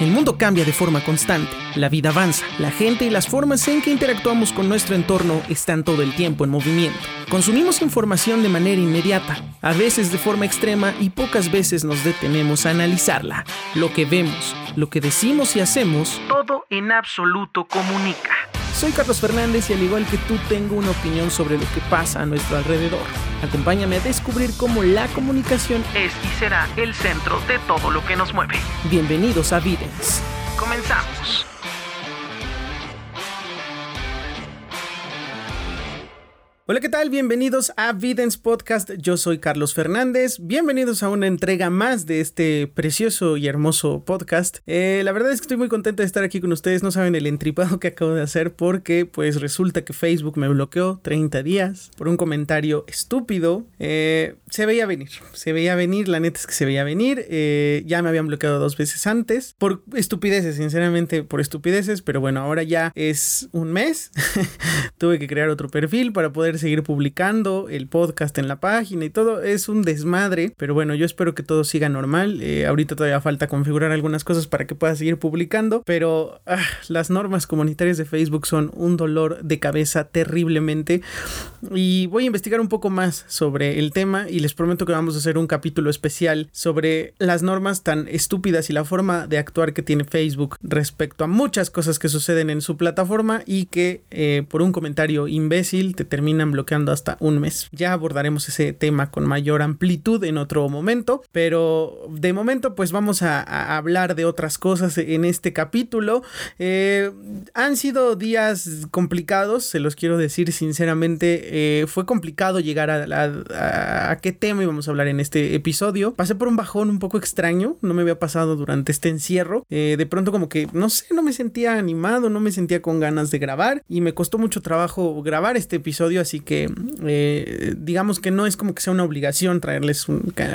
El mundo cambia de forma constante, la vida avanza, la gente y las formas en que interactuamos con nuestro entorno están todo el tiempo en movimiento. Consumimos información de manera inmediata, a veces de forma extrema y pocas veces nos detenemos a analizarla. Lo que vemos, lo que decimos y hacemos, todo en absoluto comunica. Soy Carlos Fernández y al igual que tú tengo una opinión sobre lo que pasa a nuestro alrededor. Acompáñame a descubrir cómo la comunicación es y será el centro de todo lo que nos mueve. Bienvenidos a Videns. Comenzamos. Hola, ¿qué tal? Bienvenidos a Videns Podcast. Yo soy Carlos Fernández. Bienvenidos a una entrega más de este precioso y hermoso podcast. Eh, la verdad es que estoy muy contento de estar aquí con ustedes. No saben el entripado que acabo de hacer porque pues resulta que Facebook me bloqueó 30 días por un comentario estúpido. Eh, se veía venir, se veía venir, la neta es que se veía venir. Eh, ya me habían bloqueado dos veces antes por estupideces, sinceramente por estupideces, pero bueno, ahora ya es un mes. Tuve que crear otro perfil para poder seguir publicando el podcast en la página y todo. Es un desmadre, pero bueno, yo espero que todo siga normal. Eh, ahorita todavía falta configurar algunas cosas para que pueda seguir publicando, pero ah, las normas comunitarias de Facebook son un dolor de cabeza terriblemente. Y voy a investigar un poco más sobre el tema y les prometo que vamos a hacer un capítulo especial sobre las normas tan estúpidas y la forma de actuar que tiene Facebook respecto a muchas cosas que suceden en su plataforma y que eh, por un comentario imbécil te terminan bloqueando hasta un mes. Ya abordaremos ese tema con mayor amplitud en otro momento, pero de momento pues vamos a, hablar de otras cosas en este capítulo. Eh, han sido días complicados, se los quiero decir sinceramente. Eh, fue complicado llegar a, qué tema íbamos a hablar en este episodio. Pasé por un bajón un poco extraño, no me había pasado durante este encierro. Eh, de pronto como que, no sé, no me sentía animado, no me sentía con ganas de grabar y me costó mucho trabajo grabar este episodio, así que eh, digamos que no es como que sea una obligación traerles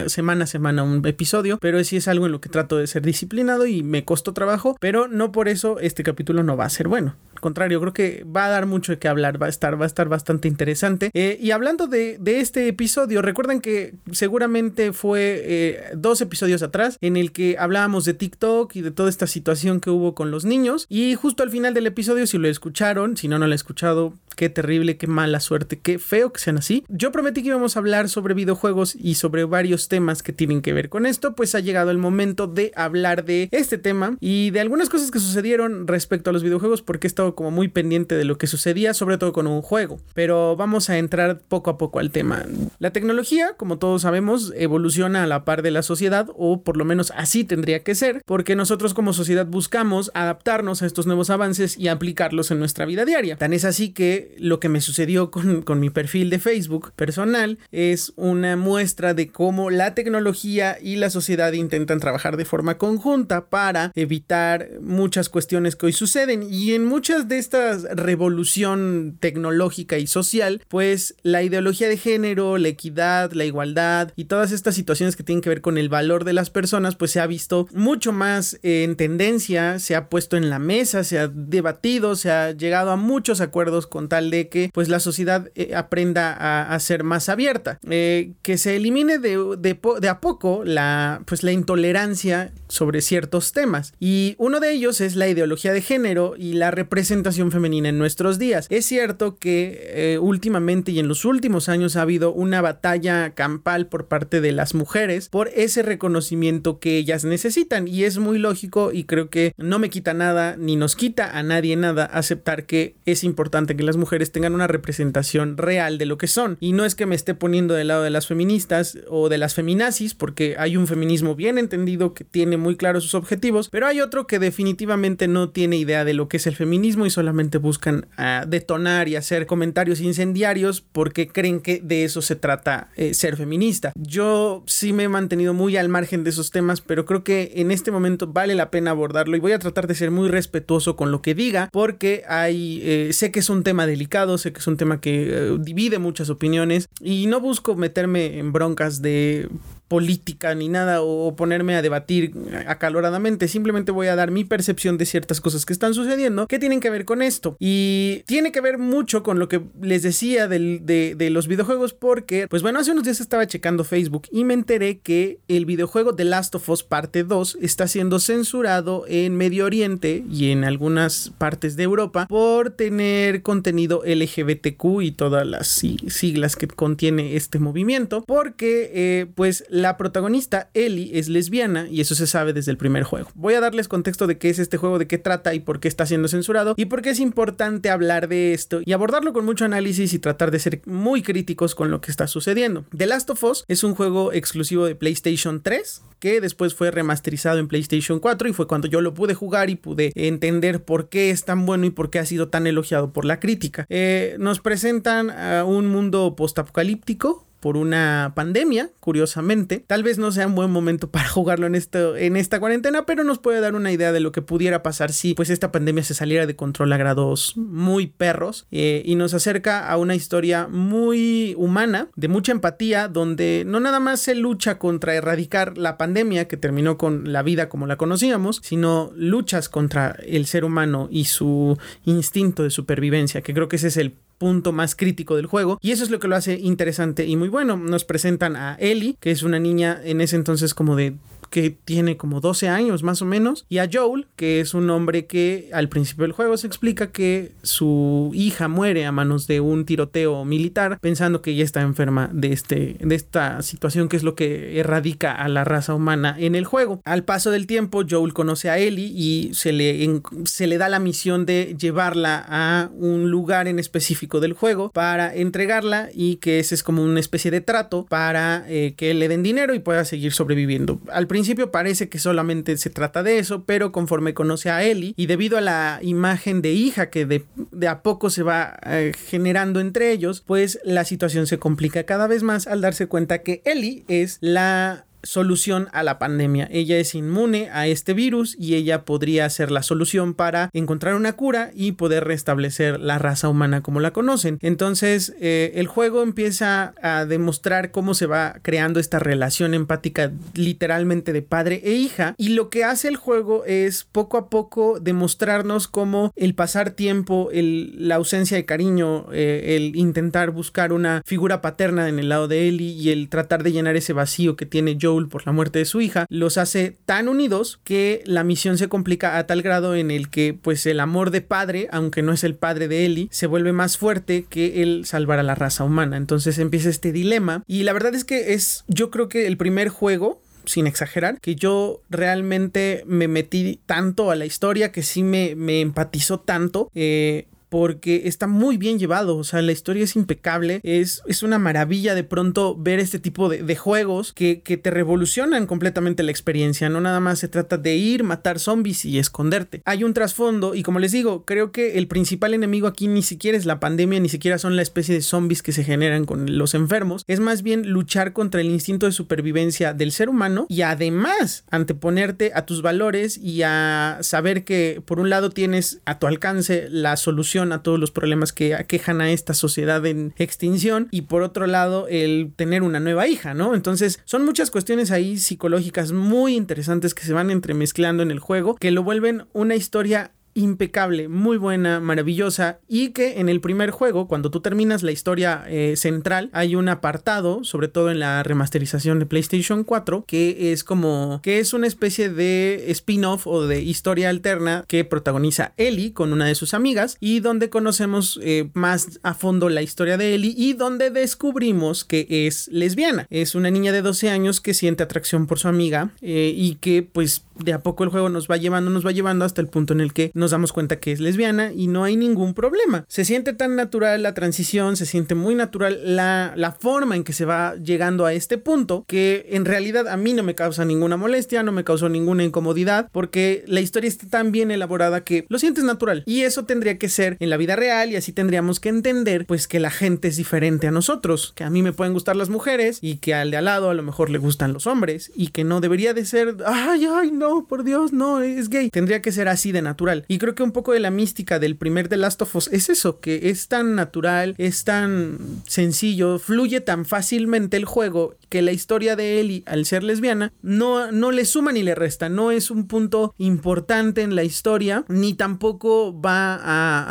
semana a semana un episodio, pero sí es algo en lo que trato de ser disciplinado y me costó trabajo, pero no por eso este capítulo no va a ser bueno. Contrario, creo que va a dar mucho de qué hablar, va a estar, va a estar bastante interesante. Eh, y hablando de, este episodio, recuerden que seguramente fue eh, dos episodios atrás en el que hablábamos de TikTok y de toda esta situación que hubo con los niños. Y justo al final del episodio, si lo escucharon, si no, no lo he escuchado, qué terrible, qué mala suerte, qué feo que sean así. Yo prometí que íbamos a hablar sobre videojuegos y sobre varios temas que tienen que ver con esto, pues ha llegado el momento de hablar de este tema y de algunas cosas que sucedieron respecto a los videojuegos porque he estado como muy pendiente de lo que sucedía, sobre todo con un juego. Pero vamos a entrar poco a poco al tema. La tecnología, como todos sabemos, evoluciona a la par de la sociedad o por lo menos así tendría que ser, porque nosotros como sociedad buscamos adaptarnos a estos nuevos avances y aplicarlos en nuestra vida diaria. Tan es así que lo que me sucedió con, mi perfil de Facebook personal es una muestra de cómo la tecnología y la sociedad intentan trabajar de forma conjunta para evitar muchas cuestiones que hoy suceden y en muchas de estas revolución tecnológica y social pues la ideología de género, la equidad, la igualdad y todas estas situaciones que tienen que ver con el valor de las personas pues se ha visto mucho más en tendencia, se ha puesto en la mesa, se ha debatido, se ha llegado a muchos acuerdos con tal de que pues la sociedad eh, aprenda a, ser más abierta, eh, que se elimine de, de, a poco la pues la intolerancia sobre ciertos temas. Y uno de ellos es la ideología de género y la representación femenina en nuestros días. Es cierto que eh, últimamente y en los últimos años ha habido una batalla campal por parte de las mujeres por ese reconocimiento que ellas necesitan y es muy lógico y creo que no me quita nada ni nos quita a nadie nada aceptar que es importante que las mujeres tengan una representación real de lo que son. Y no es que me esté poniendo del lado de las feministas o de las feminazis, porque hay un feminismo bien entendido que tiene muy claros sus objetivos, pero hay otro que definitivamente no tiene idea de lo que es el feminismo y solamente buscan ah, detonar y hacer comentarios incendiarios porque creen que de eso se trata eh, ser feminista. Yo sí me he mantenido muy al margen de esos temas, pero creo que en este momento vale la pena abordarlo y voy a tratar de ser muy respetuoso con lo que diga porque hay, eh, sé que es un tema delicado, sé que es un tema que eh, divide muchas opiniones y no busco meterme en broncas de política ni nada o ponerme a debatir acaloradamente, simplemente voy a dar mi percepción de ciertas cosas que están sucediendo que tienen que ver con esto. Y tiene que ver mucho con lo que les decía de, de los videojuegos porque, pues bueno, hace unos días estaba checando Facebook y me enteré que el videojuego The Last of Us parte 2 está siendo censurado en Medio Oriente y en algunas partes de Europa por tener contenido LGBTQ y todas las siglas que contiene este movimiento porque eh, pues la protagonista Ellie es lesbiana y eso se sabe desde el primer juego. Voy a darles contexto de qué es este juego, de qué trata y por qué está siendo censurado y por qué es importante hablar de esto y abordarlo con mucho análisis y tratar de ser muy críticos con lo que está sucediendo. The Last of Us es un juego exclusivo de PlayStation 3 que después fue remasterizado en PlayStation 4 y fue cuando yo lo pude jugar y pude entender por qué es tan bueno y por qué ha sido tan elogiado por la crítica. Eh, nos presentan a un mundo postapocalíptico por una pandemia, curiosamente. Tal vez no sea un buen momento para jugarlo en, en esta cuarentena, pero nos puede dar una idea de lo que pudiera pasar si pues esta pandemia se saliera de control a grados muy perros eh, y nos acerca a una historia muy humana, de mucha empatía, donde no nada más se lucha contra erradicar la pandemia que terminó con la vida como la conocíamos, sino luchas contra el ser humano y su instinto de supervivencia, que creo que ese es el punto más crítico del juego y eso es lo que lo hace interesante y muy bueno. Nos presentan a Ellie, que es una niña en ese entonces como de que tiene como 12 años más o menos, y a Joel, que es un hombre que al principio del juego se explica que su hija muere a manos de un tiroteo militar, pensando que ella está enferma de, este, de esta situación que es lo que erradica a la raza humana en el juego. Al paso del tiempo, Joel conoce a Ellie y se le, se le da la misión de llevarla a un lugar en específico del juego para entregarla y que ese es como una especie de trato para eh, que le den dinero y pueda seguir sobreviviendo. Al principio principio parece que solamente se trata de eso, pero conforme conoce a Ellie y debido a la imagen de hija que de, a poco se va eh, generando entre ellos, pues la situación se complica cada vez más al darse cuenta que Ellie es la solución a la pandemia. Ella es inmune a este virus y ella podría ser la solución para encontrar una cura y poder restablecer la raza humana como la conocen. Entonces eh, el juego empieza a demostrar cómo se va creando esta relación empática literalmente de padre e hija y lo que hace el juego es poco a poco demostrarnos cómo el pasar tiempo, la ausencia de cariño, eh, el intentar buscar una figura paterna en el lado de Ellie y el tratar de llenar ese vacío que tiene Joe por la muerte de su hija los hace tan unidos que la misión se complica a tal grado en el que pues el amor de padre, aunque no es el padre de Ellie, se vuelve más fuerte que el salvar a la raza humana. Entonces empieza este dilema y la verdad es que es yo creo que el primer juego sin exagerar, que yo realmente me metí tanto a la historia que sí me, me empatizó tanto. Eh, porque está muy bien llevado, o sea, la historia es impecable, es, es una maravilla de pronto ver este tipo de, juegos que, que, te revolucionan completamente la experiencia, no nada más se trata de ir, matar zombies y esconderte. Hay un trasfondo y como les digo, creo que el principal enemigo aquí ni siquiera es la pandemia, ni siquiera son la especie de zombies que se generan con los enfermos, es más bien luchar contra el instinto de supervivencia del ser humano y además anteponerte a tus valores y a saber que por un lado tienes a tu alcance la solución a todos los problemas que aquejan a esta sociedad en extinción y por otro lado el tener una nueva hija, ¿no? Entonces son muchas cuestiones ahí psicológicas muy interesantes que se van entremezclando en el juego que lo vuelven una historia impecable, muy buena, maravillosa y que en el primer juego, cuando tú terminas la historia eh, central, hay un apartado, sobre todo en la remasterización de PlayStation 4, que es como que es una especie de spin-off o de historia alterna que protagoniza Ellie con una de sus amigas y donde conocemos eh, más a fondo la historia de Ellie y donde descubrimos que es lesbiana. Es una niña de 12 años que siente atracción por su amiga eh, y que pues de a poco el juego nos va llevando, nos va llevando hasta el punto en el que nos damos cuenta que es lesbiana y no hay ningún problema. Se siente tan natural la transición, se siente muy natural la, la forma en que se va llegando a este punto que en realidad a mí no me causa ninguna molestia, no me causó ninguna incomodidad porque la historia está tan bien elaborada que lo sientes natural y eso tendría que ser en la vida real y así tendríamos que entender pues que la gente es diferente a nosotros, que a mí me pueden gustar las mujeres y que al de al lado a lo mejor le gustan los hombres y que no debería de ser, ay, ay, no, por Dios, no, es gay. Tendría que ser así de natural. Y creo que un poco de la mística del primer The Last of Us es eso, que es tan natural, es tan sencillo, fluye tan fácilmente el juego que la historia de Ellie, al ser lesbiana, no, no le suma ni le resta, no es un punto importante en la historia, ni tampoco va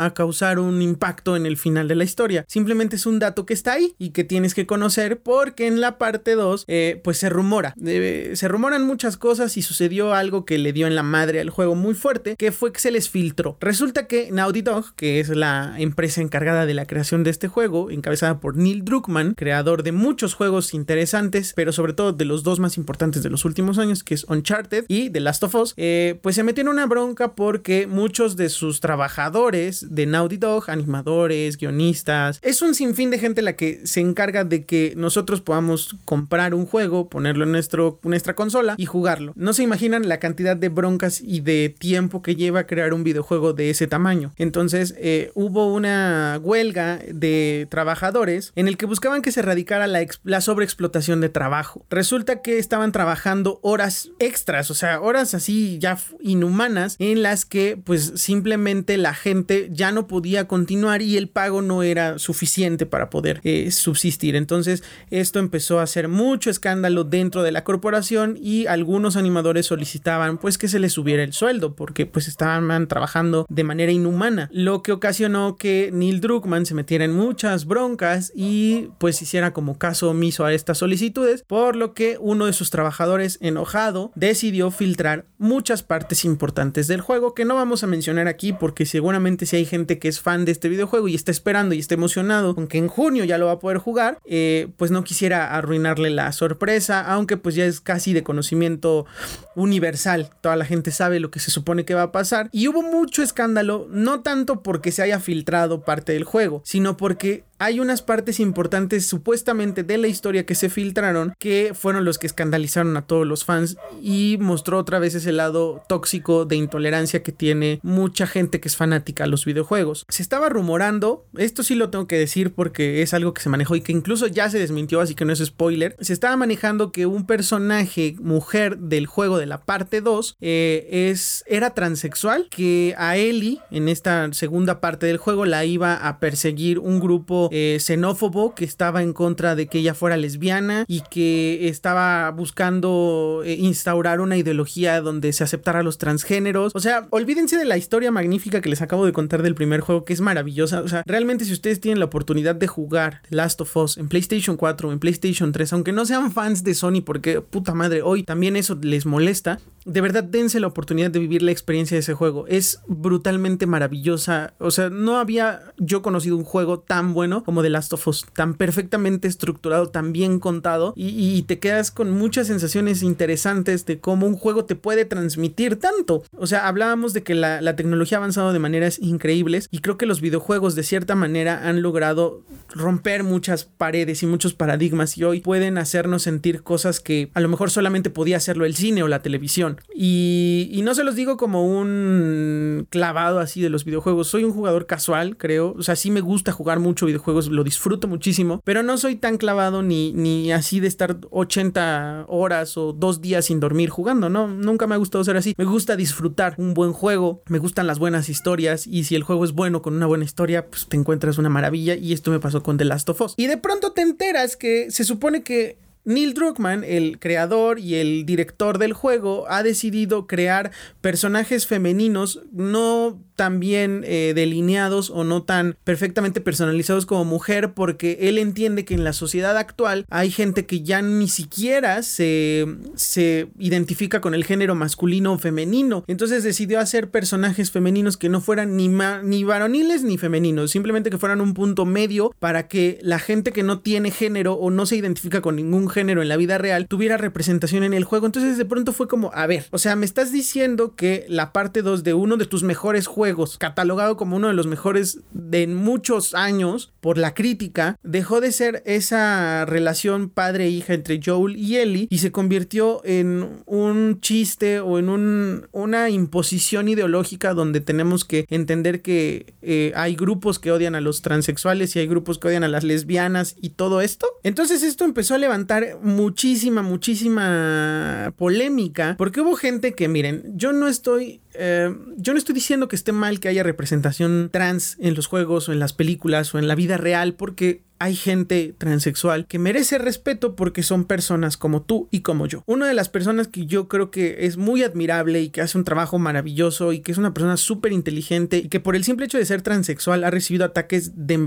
a, causar un impacto en el final de la historia. Simplemente es un dato que está ahí y que tienes que conocer porque en la parte 2, eh, pues se rumora, se rumoran muchas cosas y sucedió algo que le dio en la madre al juego muy fuerte, que fue que se les filtró. Resulta que Naughty Dog, que es la empresa encargada de la creación de este juego, encabezada por Neil Druckmann, creador de muchos juegos interesantes, pero sobre todo de los dos más importantes de los últimos años, que es Uncharted y The Last of Us, eh, pues se metió en una bronca porque muchos de sus trabajadores de Naughty Dog, animadores, guionistas, es un sinfín de gente la que se encarga de que nosotros podamos comprar un juego, ponerlo en nuestro, nuestra consola y jugarlo. No se imaginan la cantidad de broncas y de tiempo que lleva crear un videojuego de ese tamaño. Entonces eh, hubo una huelga de trabajadores en el que buscaban que se erradicara la, la sobreexplotación de trabajo. Resulta que estaban trabajando horas extras, o sea, horas así ya inhumanas en las que pues simplemente la gente ya no podía continuar y el pago no era suficiente para poder eh, subsistir. Entonces esto empezó a hacer mucho escándalo dentro de la corporación y algunos animadores solicitaban pues que se les subiera el sueldo porque pues estaban trabajando de manera inhumana, lo que ocasionó que Neil Druckmann se metiera en muchas broncas y pues hiciera como caso omiso a estas solicitudes, por lo que uno de sus trabajadores enojado decidió filtrar muchas partes importantes del juego que no vamos a mencionar aquí porque seguramente si hay gente que es fan de este videojuego y está esperando y está emocionado con que en junio ya lo va a poder jugar, eh, pues no quisiera arruinarle la sorpresa, aunque pues ya es casi de conocimiento universal, toda la gente sabe lo que se supone que va a pasar. Y hubo mucho escándalo, no tanto porque se haya filtrado parte del juego, sino porque hay unas partes importantes supuestamente de la historia que se filtraron que fueron los que escandalizaron a todos los fans y mostró otra vez ese lado tóxico de intolerancia que tiene mucha gente que es fanática a los videojuegos. Se estaba rumorando, esto sí lo tengo que decir porque es algo que se manejó y que incluso ya se desmintió, así que no es spoiler. Se estaba manejando que un personaje mujer del juego de la parte 2 eh, es, era transexual, que a Ellie en esta segunda parte del juego la iba a perseguir un grupo eh, xenófobo que estaba en contra de que ella fuera lesbiana y que estaba buscando eh, instaurar una ideología donde se aceptara a los transgéneros. O sea, olvídense de la historia magnífica que les acabo de contar del primer juego, que es maravillosa. O sea, realmente si ustedes tienen la oportunidad de jugar Last of Us en PlayStation 4 o en PlayStation 3, aunque no sean fans de Sony, porque puta madre, hoy también eso les molesta, de verdad dense la oportunidad de vivir la experiencia de ese juego. Es brutalmente maravillosa. O sea, no había yo conocido un juego tan bueno como The Last of Us, tan perfectamente estructurado, tan bien contado y, te quedas con muchas sensaciones interesantes de cómo un juego te puede transmitir tanto. O sea, hablábamos de que la, la tecnología ha avanzado de maneras increíbles y creo que los videojuegos de cierta manera han logrado romper muchas paredes y muchos paradigmas y hoy pueden hacernos sentir cosas que a lo mejor solamente podía hacerlo el cine o la televisión. Y, y no se los digo como un clavado así de los videojuegos, soy un jugador casual, creo, o sea, sí me gusta jugar mucho videojuegos, lo disfruto muchísimo, pero no soy tan clavado ni, ni así de estar 80 horas o dos días sin dormir jugando, no, nunca me ha gustado ser así, me gusta disfrutar un buen juego, me gustan las buenas historias y si el juego es bueno con una buena historia, pues te encuentras una maravilla y esto me pasó con The Last of Us. Y de pronto te enteras que se supone que Neil Druckmann, el creador y el director del juego, ha decidido crear personajes femeninos no tan bien eh, delineados o no tan perfectamente personalizados como mujer porque él entiende que en la sociedad actual hay gente que ya ni siquiera se, se identifica con el género masculino o femenino. Entonces decidió hacer personajes femeninos que no fueran ni, ni varoniles ni femeninos, simplemente que fueran un punto medio para que la gente que no tiene género o no se identifica con ningún género en la vida real tuviera representación en el juego. Entonces de pronto fue como, a ver, o sea, me estás diciendo que la parte 2 de uno de tus mejores juegos catalogado como uno de los mejores de muchos años por la crítica, dejó de ser esa relación padre-hija entre Joel y Ellie y se convirtió en un chiste o en un, una imposición ideológica donde tenemos que entender que eh, hay grupos que odian a los transexuales y hay grupos que odian a las lesbianas y todo esto. Entonces esto empezó a levantar muchísima, muchísima polémica, porque hubo gente que, miren, yo no estoy eh, yo no estoy diciendo que esté mal que haya representación trans en los juegos o en las películas o en la vida real, porque hay gente transexual que merece respeto porque son personas como tú y como yo. Una de las personas que yo creo que es muy admirable y que hace un trabajo maravilloso y que es una persona súper inteligente y que por el simple hecho de ser transexual ha recibido ataques de,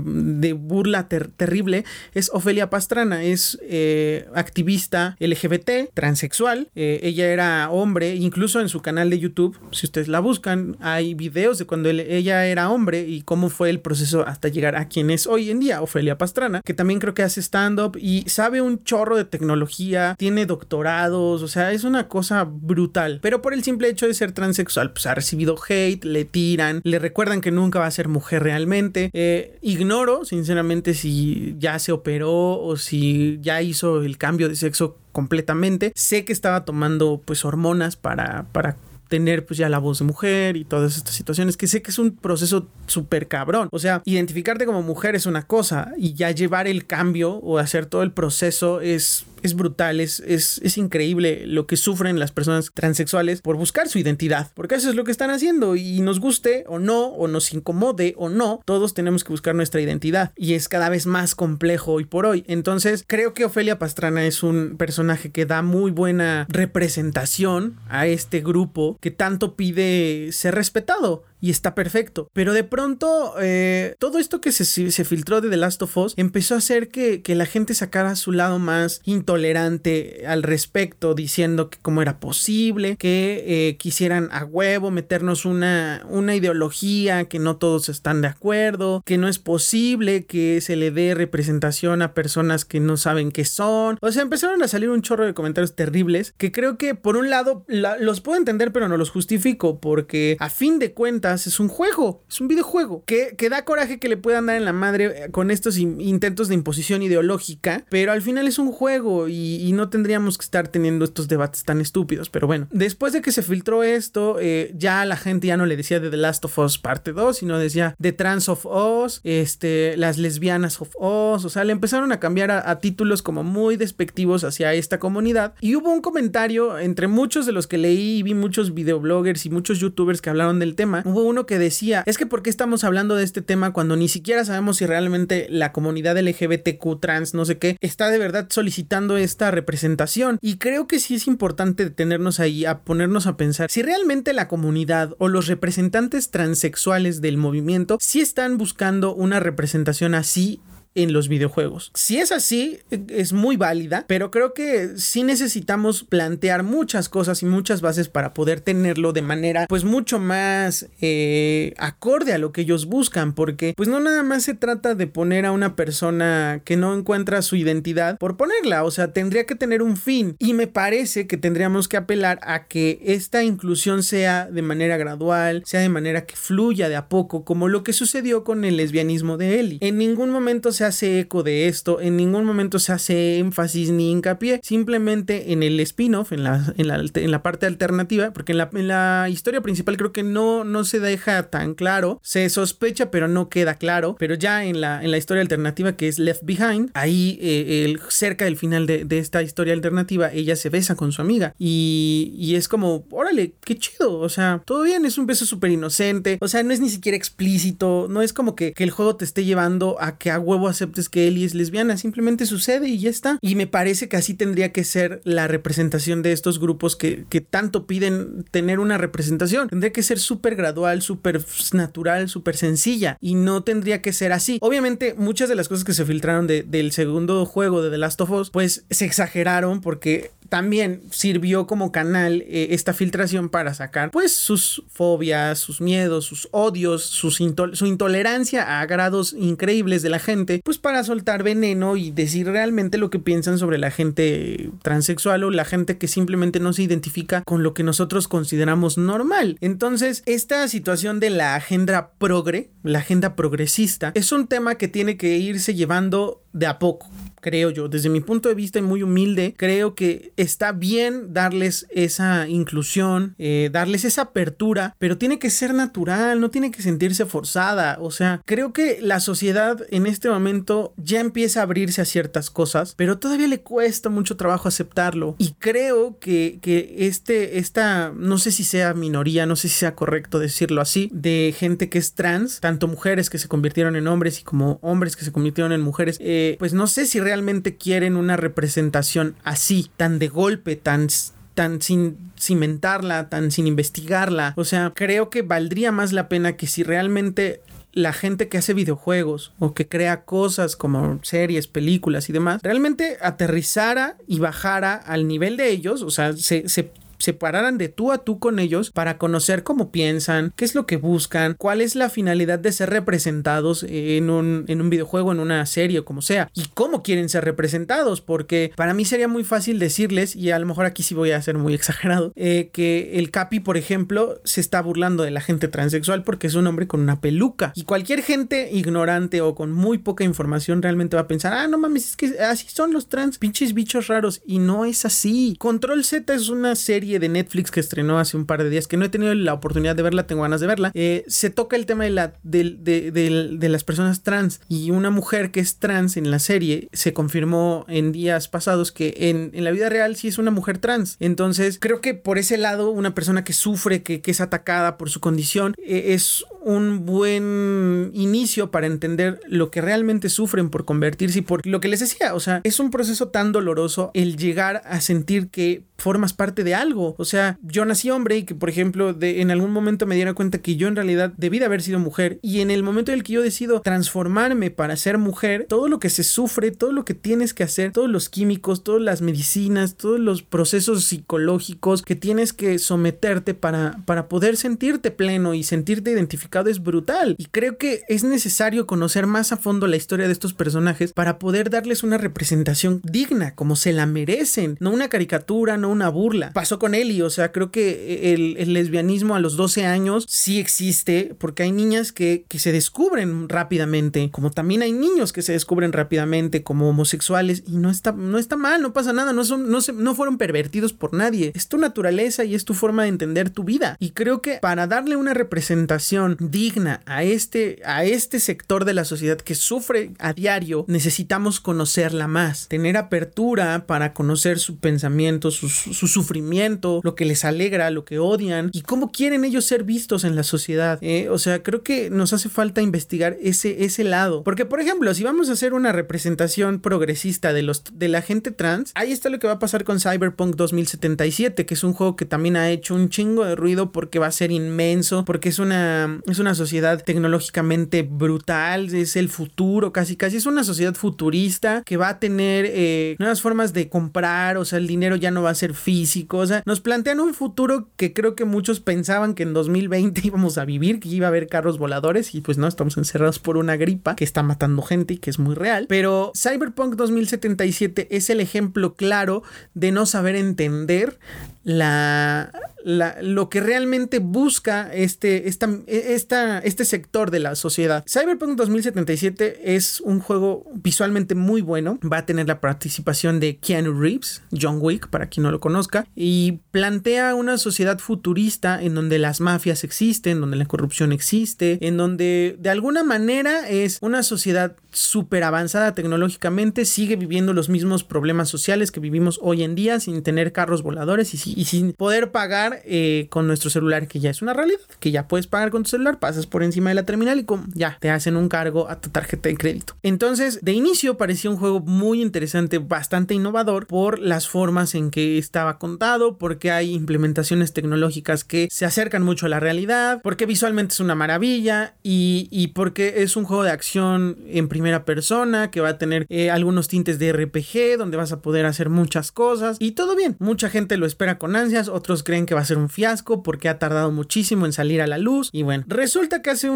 burla terrible es Ofelia Pastrana. Es eh, activista LGBT, transexual. Eh, ella era hombre, incluso en su canal de YouTube, si ustedes la buscan, hay videos de cuando ella era hombre y cómo fue el proceso hasta llegar a quien es hoy en día Ofelia Pastrana que también creo que hace stand-up y sabe un chorro de tecnología, tiene doctorados, o sea, es una cosa brutal. Pero por el simple hecho de ser transexual, pues ha recibido hate, le tiran, le recuerdan que nunca va a ser mujer realmente. Eh, ignoro, sinceramente, si ya se operó o si ya hizo el cambio de sexo completamente. Sé que estaba tomando pues hormonas para, para tener pues ya la voz de mujer y todas estas situaciones que sé que es un proceso súper cabrón. O sea, identificarte como mujer es una cosa y ya llevar el cambio o hacer todo el proceso es es brutal, es, es, increíble lo que sufren las personas transexuales por buscar su identidad, porque eso es lo que están haciendo y nos guste o no, o nos incomode o no, todos tenemos que buscar nuestra identidad y es cada vez más complejo hoy por hoy. Entonces, creo que Ofelia Pastrana es un personaje que da muy buena representación a este grupo que tanto pide ser respetado y está perfecto. Pero de pronto, eh, todo esto que se, se, filtró de The Last of Us empezó a hacer que, que, la gente sacara su lado más intolerante al respecto, diciendo que cómo era posible, que eh, quisieran a huevo meternos una, una ideología, que no todos están de acuerdo, que no es posible que se le dé representación a personas que no saben qué son. O sea, empezaron a salir un chorro de comentarios terribles que creo que por un lado los puedo entender, pero no los justifico, porque a fin de cuentas, es un juego, es un videojuego, que, que da coraje que le puedan dar en la madre eh, con estos intentos de imposición ideológica, pero al final es un juego y, no tendríamos que estar teniendo estos debates tan estúpidos, pero bueno, después de que se filtró esto, eh, ya la gente ya no le decía de The Last of Us parte 2, sino decía The Trans of Us, este, las lesbianas of Us, o sea, le empezaron a cambiar a, a títulos como muy despectivos hacia esta comunidad. Y hubo un comentario entre muchos de los que leí y vi muchos videobloggers y muchos youtubers que hablaron del tema, uno que decía, es que ¿por qué estamos hablando de este tema cuando ni siquiera sabemos si realmente la comunidad LGBTQ trans, no sé qué, está de verdad solicitando esta representación? Y creo que sí es importante detenernos ahí a ponernos a pensar si realmente la comunidad o los representantes transexuales del movimiento sí están buscando una representación así en los videojuegos. Si es así, es muy válida, pero creo que sí necesitamos plantear muchas cosas y muchas bases para poder tenerlo de manera pues mucho más eh, acorde a lo que ellos buscan, porque pues no nada más se trata de poner a una persona que no encuentra su identidad por ponerla, o sea, tendría que tener un fin y me parece que tendríamos que apelar a que esta inclusión sea de manera gradual, sea de manera que fluya de a poco, como lo que sucedió con el lesbianismo de Ellie. En ningún momento se hace eco de esto, en ningún momento se hace énfasis ni hincapié, simplemente en el spin-off, en la, en, la, parte alternativa, porque en la, en la, historia principal creo que no, no se deja tan claro, se sospecha pero no queda claro, pero ya en la, en la historia alternativa que es Left Behind, ahí eh, el, cerca del final de, de, esta historia alternativa, ella se besa con su amiga y, y es como, órale, qué chido, o sea, todo bien, es un beso súper inocente, o sea, no es ni siquiera explícito, no es como que, que el juego te esté llevando a que a huevo aceptes que Ellie es lesbiana, simplemente sucede y ya está. Y me parece que así tendría que ser la representación de estos grupos que, tanto piden tener una representación. Tendría que ser súper gradual, súper natural, súper sencilla y no tendría que ser así. Obviamente muchas de las cosas que se filtraron del segundo juego de The Last of Us pues se exageraron porque también sirvió como canal eh, esta filtración para sacar pues sus fobias, sus miedos, sus odios, su intolerancia a grados increíbles de la gente, pues para soltar veneno y decir realmente lo que piensan sobre la gente transexual o la gente que simplemente no se identifica con lo que nosotros consideramos normal. Entonces, esta situación de la agenda progre, la agenda progresista, es un tema que tiene que irse llevando de a poco creo yo. Desde mi punto de vista y muy humilde, creo que está bien darles esa inclusión, eh, darles esa apertura, pero tiene que ser natural, no tiene que sentirse forzada. O sea, creo que la sociedad en este momento ya empieza a abrirse a ciertas cosas, pero todavía le cuesta mucho trabajo aceptarlo. Y creo que, que este, esta, no sé si sea minoría, no sé si sea correcto decirlo así, de gente que es trans, tanto mujeres que se convirtieron en hombres y como hombres que se convirtieron en mujeres, eh, pues no sé si realmente quieren una representación así, tan de golpe, tan tan sin cimentarla, tan sin investigarla. O sea, creo que valdría más la pena que si realmente la gente que hace videojuegos o que crea cosas como series, películas y demás, realmente aterrizara y bajara al nivel de ellos, o sea, se, se se pararan de tú a tú con ellos para conocer cómo piensan, qué es lo que buscan, cuál es la finalidad de ser representados en un, en un videojuego, en una serie o como sea, y cómo quieren ser representados, porque para mí sería muy fácil decirles, y a lo mejor aquí sí voy a ser muy exagerado, eh, que el Capi, por ejemplo, se está burlando de la gente transexual porque es un hombre con una peluca, y cualquier gente ignorante o con muy poca información realmente va a pensar, ah, no mames, es que así son los trans, pinches bichos raros, y no es así. Control Z es una serie de Netflix que estrenó hace un par de días, que no he tenido la oportunidad de verla, tengo ganas de verla, eh, se toca el tema de, la, de, las personas trans y una mujer que es trans en la serie se confirmó en días pasados que en, la vida real sí es una mujer trans. Entonces creo que por ese lado una persona que sufre, que, es atacada por su condición, eh, es un buen inicio para entender lo que realmente sufren por convertirse y por lo que les decía, o sea, es un proceso tan doloroso el llegar a sentir que formas parte de algo. O sea, yo nací hombre y que, por ejemplo, de, en algún momento me diera cuenta que yo en realidad debí de haber sido mujer. Y en el momento en el que yo decido transformarme para ser mujer, todo lo que se sufre, todo lo que tienes que hacer, todos los químicos, todas las medicinas, todos los procesos psicológicos que tienes que someterte para, para poder sentirte pleno y sentirte identificado es brutal. Y creo que es necesario conocer más a fondo la historia de estos personajes para poder darles una representación digna, como se la merecen. No una caricatura, no una burla. Pasó con Ellie, o sea, creo que el, lesbianismo a los 12 años sí existe porque hay niñas que, se descubren rápidamente, como también hay niños que se descubren rápidamente como homosexuales y no está, no está mal, no pasa nada, no, son, no, se, no fueron pervertidos por nadie. Es tu naturaleza y es tu forma de entender tu vida. Y creo que para darle una representación digna a este, a este sector de la sociedad que sufre a diario, necesitamos conocerla más, tener apertura para conocer su pensamiento, su sufrimiento, lo que les alegra, lo que odian y cómo quieren ellos ser vistos en la sociedad. ¿eh? O sea, creo que nos hace falta investigar ese, ese lado. Porque, por ejemplo, si vamos a hacer una representación progresista de, los, de la gente trans, ahí está lo que va a pasar con Cyberpunk 2077, que es un juego que también ha hecho un chingo de ruido porque va a ser inmenso, porque es una, es una sociedad tecnológicamente brutal, es el futuro, casi casi es una sociedad futurista que va a tener eh, nuevas formas de comprar, o sea, el dinero ya no va a ser físico. O sea, nos plantean un futuro que creo que muchos pensaban que en 2020 íbamos a vivir, que iba a haber carros voladores y pues no, estamos encerrados por una gripa que está matando gente y que es muy real. Pero Cyberpunk 2077 es el ejemplo claro de no saber entender la, lo que realmente busca este, esta, esta, este sector de la sociedad. Cyberpunk 2077 es un juego visualmente muy bueno. Va a tener la participación de Keanu Reeves, John Wick, para quien no lo conozca, y plantea una sociedad futurista en donde las mafias existen, donde la corrupción existe, en donde de alguna manera es una sociedad súper avanzada tecnológicamente, sigue viviendo los mismos problemas sociales que vivimos hoy en día sin tener carros voladores y, sin poder pagar eh, con nuestro celular, que ya es una realidad, que ya puedes pagar con tu celular, pasas por encima de la terminal y ya te hacen un cargo a tu tarjeta de crédito. Entonces, de inicio parecía un juego muy interesante, bastante innovador por las formas en que estaba contado, porque hay implementaciones tecnológicas que se acercan mucho a la realidad, porque visualmente es una maravilla y, porque es un juego de acción en persona que va a tener eh, algunos tintes de RPG donde vas a poder hacer muchas cosas y todo bien. Mucha gente lo espera con ansias, otros creen que va a ser un fiasco porque ha tardado muchísimo en salir a la luz. Y bueno, resulta que hace,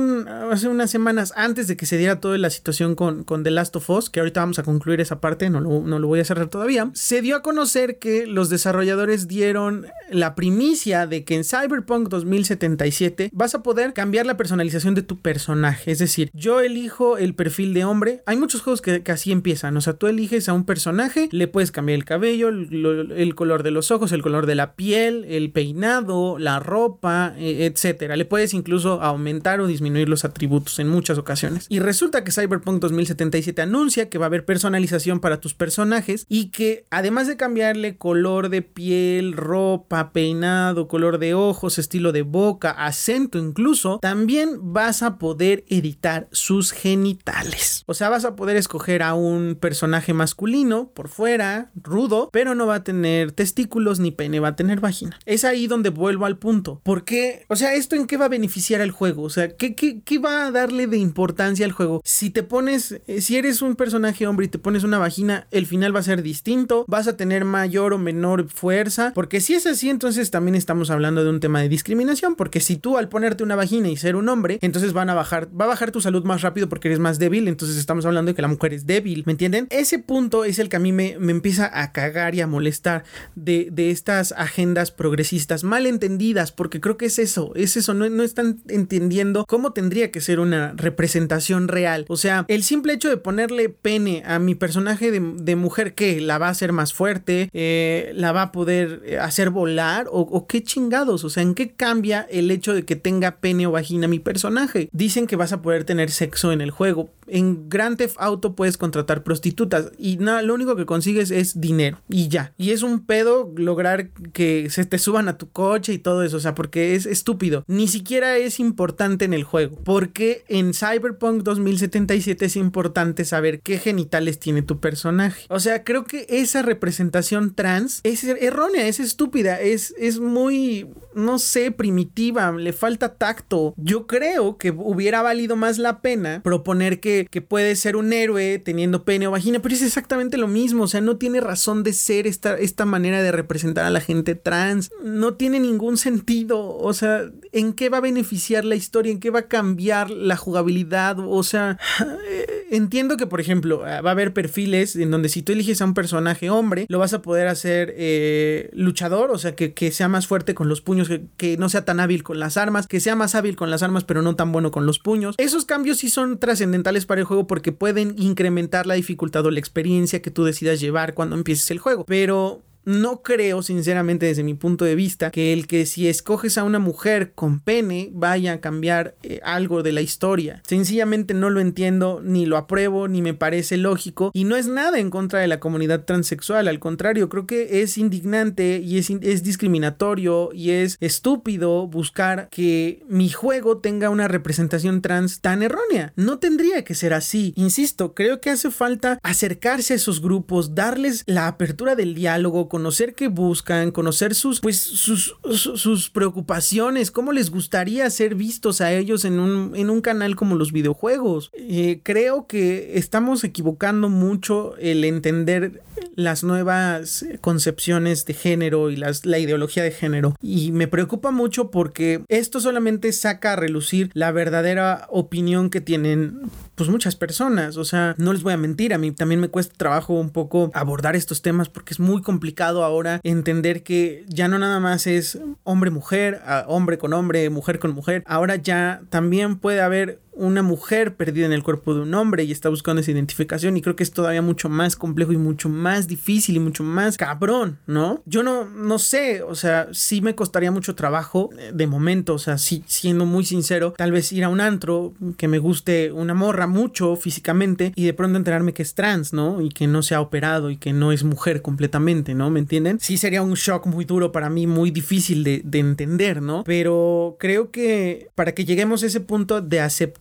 hace unas semanas antes de que se diera toda la situación con, con The Last of Us, que ahorita vamos a concluir esa parte, no lo, no lo voy a cerrar todavía, se dio a conocer que los desarrolladores dieron la primicia de que en Cyberpunk 2077 vas a poder cambiar la personalización de tu personaje. Es decir, yo elijo el perfil de Hay muchos juegos que, así empiezan. O sea, tú eliges a un personaje, le puedes cambiar el cabello, el, color de los ojos, el color de la piel, el peinado, la ropa, e, etcétera. Le puedes incluso aumentar o disminuir los atributos en muchas ocasiones. Y resulta que Cyberpunk 2077 anuncia que va a haber personalización para tus personajes y que además de cambiarle color de piel, ropa, peinado, color de ojos, estilo de boca, acento incluso, también vas a poder editar sus genitales. O sea, vas a poder escoger a un personaje masculino por fuera, rudo, pero no va a tener testículos ni pene, va a tener vagina. Es ahí donde vuelvo al punto. ¿Por qué? O sea, ¿esto en qué va a beneficiar al juego? O sea, ¿qué, qué, qué va a darle de importancia al juego? Si te pones, eh, si eres un personaje hombre y te pones una vagina, el final va a ser distinto, vas a tener mayor o menor fuerza, porque si es así, entonces también estamos hablando de un tema de discriminación, porque si tú al ponerte una vagina y ser un hombre, entonces van a bajar, va a bajar tu salud más rápido porque eres más débil, entonces estamos hablando de que la mujer es débil, ¿me entienden? Ese punto es el que a mí me, empieza a cagar y a molestar de, de, estas agendas progresistas mal entendidas, porque creo que es eso, es eso, no, no están entendiendo cómo tendría que ser una representación real, o sea, el simple hecho de ponerle pene a mi personaje de, mujer que la va a hacer más fuerte, eh, la va a poder eh, hacer volar o, o qué chingados, o sea, ¿en qué cambia el hecho de que tenga pene o vagina mi personaje? Dicen que vas a poder tener sexo en el juego. En Grand Theft Auto puedes contratar prostitutas y nada, lo único que consigues es dinero y ya. Y es un pedo lograr que se te suban a tu coche y todo eso, o sea, porque es estúpido. Ni siquiera es importante en el juego, porque en Cyberpunk 2077 es importante saber qué genitales tiene tu personaje. O sea, creo que esa representación trans es errónea, es estúpida, es, es muy, no sé, primitiva, le falta tacto. Yo creo que hubiera valido más la pena proponer que, que puede ser un héroe teniendo pene o vagina, pero es exactamente lo mismo, o sea, no tiene razón de ser esta, esta manera de representar a la gente trans, no tiene ningún sentido, o sea, ¿en qué va a beneficiar la historia? ¿En qué va a cambiar la jugabilidad? O sea, entiendo que, por ejemplo, va a haber perfiles en donde si tú eliges a un personaje hombre, lo vas a poder hacer eh, luchador, o sea, que, sea más fuerte con los puños, que, que no sea tan hábil con las armas, que sea más hábil con las armas, pero no tan bueno con los puños. Esos cambios sí son trascendentales para el juego porque pueden incrementar la dificultad o la experiencia que tú decidas llevar cuando empieces el juego. Pero no creo, sinceramente, desde mi punto de vista, que el que si escoges a una mujer con pene vaya a cambiar eh, algo de la historia. Sencillamente no lo entiendo, ni lo apruebo, ni me parece lógico, y no es nada en contra de la comunidad transexual. Al contrario, creo que es indignante y es, es discriminatorio y es estúpido buscar que mi juego tenga una representación trans tan errónea. No tendría que ser así. Insisto, creo que hace falta acercarse a esos grupos, darles la apertura del diálogo conocer qué buscan, conocer sus, pues, sus, sus, preocupaciones, cómo les gustaría ser vistos a ellos en un, en un canal como los videojuegos. Eh, creo que estamos equivocando mucho el entender las nuevas concepciones de género y las, la ideología de género. Y me preocupa mucho porque esto solamente saca a relucir la verdadera opinión que tienen pues muchas personas. O sea, no les voy a mentir, a mí también me cuesta trabajo un poco abordar estos temas porque es muy complicado ahora entender que ya no nada más es hombre-mujer, hombre con hombre, mujer con mujer, ahora ya también puede haber una mujer perdida en el cuerpo de un hombre y está buscando esa identificación y creo que es todavía mucho más complejo y mucho más difícil y mucho más cabrón, ¿no? Yo no, no sé, o sea, sí me costaría mucho trabajo eh, de momento, o sea, sí, siendo muy sincero, tal vez ir a un antro que me guste una morra mucho físicamente y de pronto enterarme que es trans, ¿no? Y que no se ha operado y que no es mujer completamente, ¿no? ¿Me entienden? Sí sería un shock muy duro para mí, muy difícil de, de entender, ¿no? Pero creo que para que lleguemos a ese punto de aceptar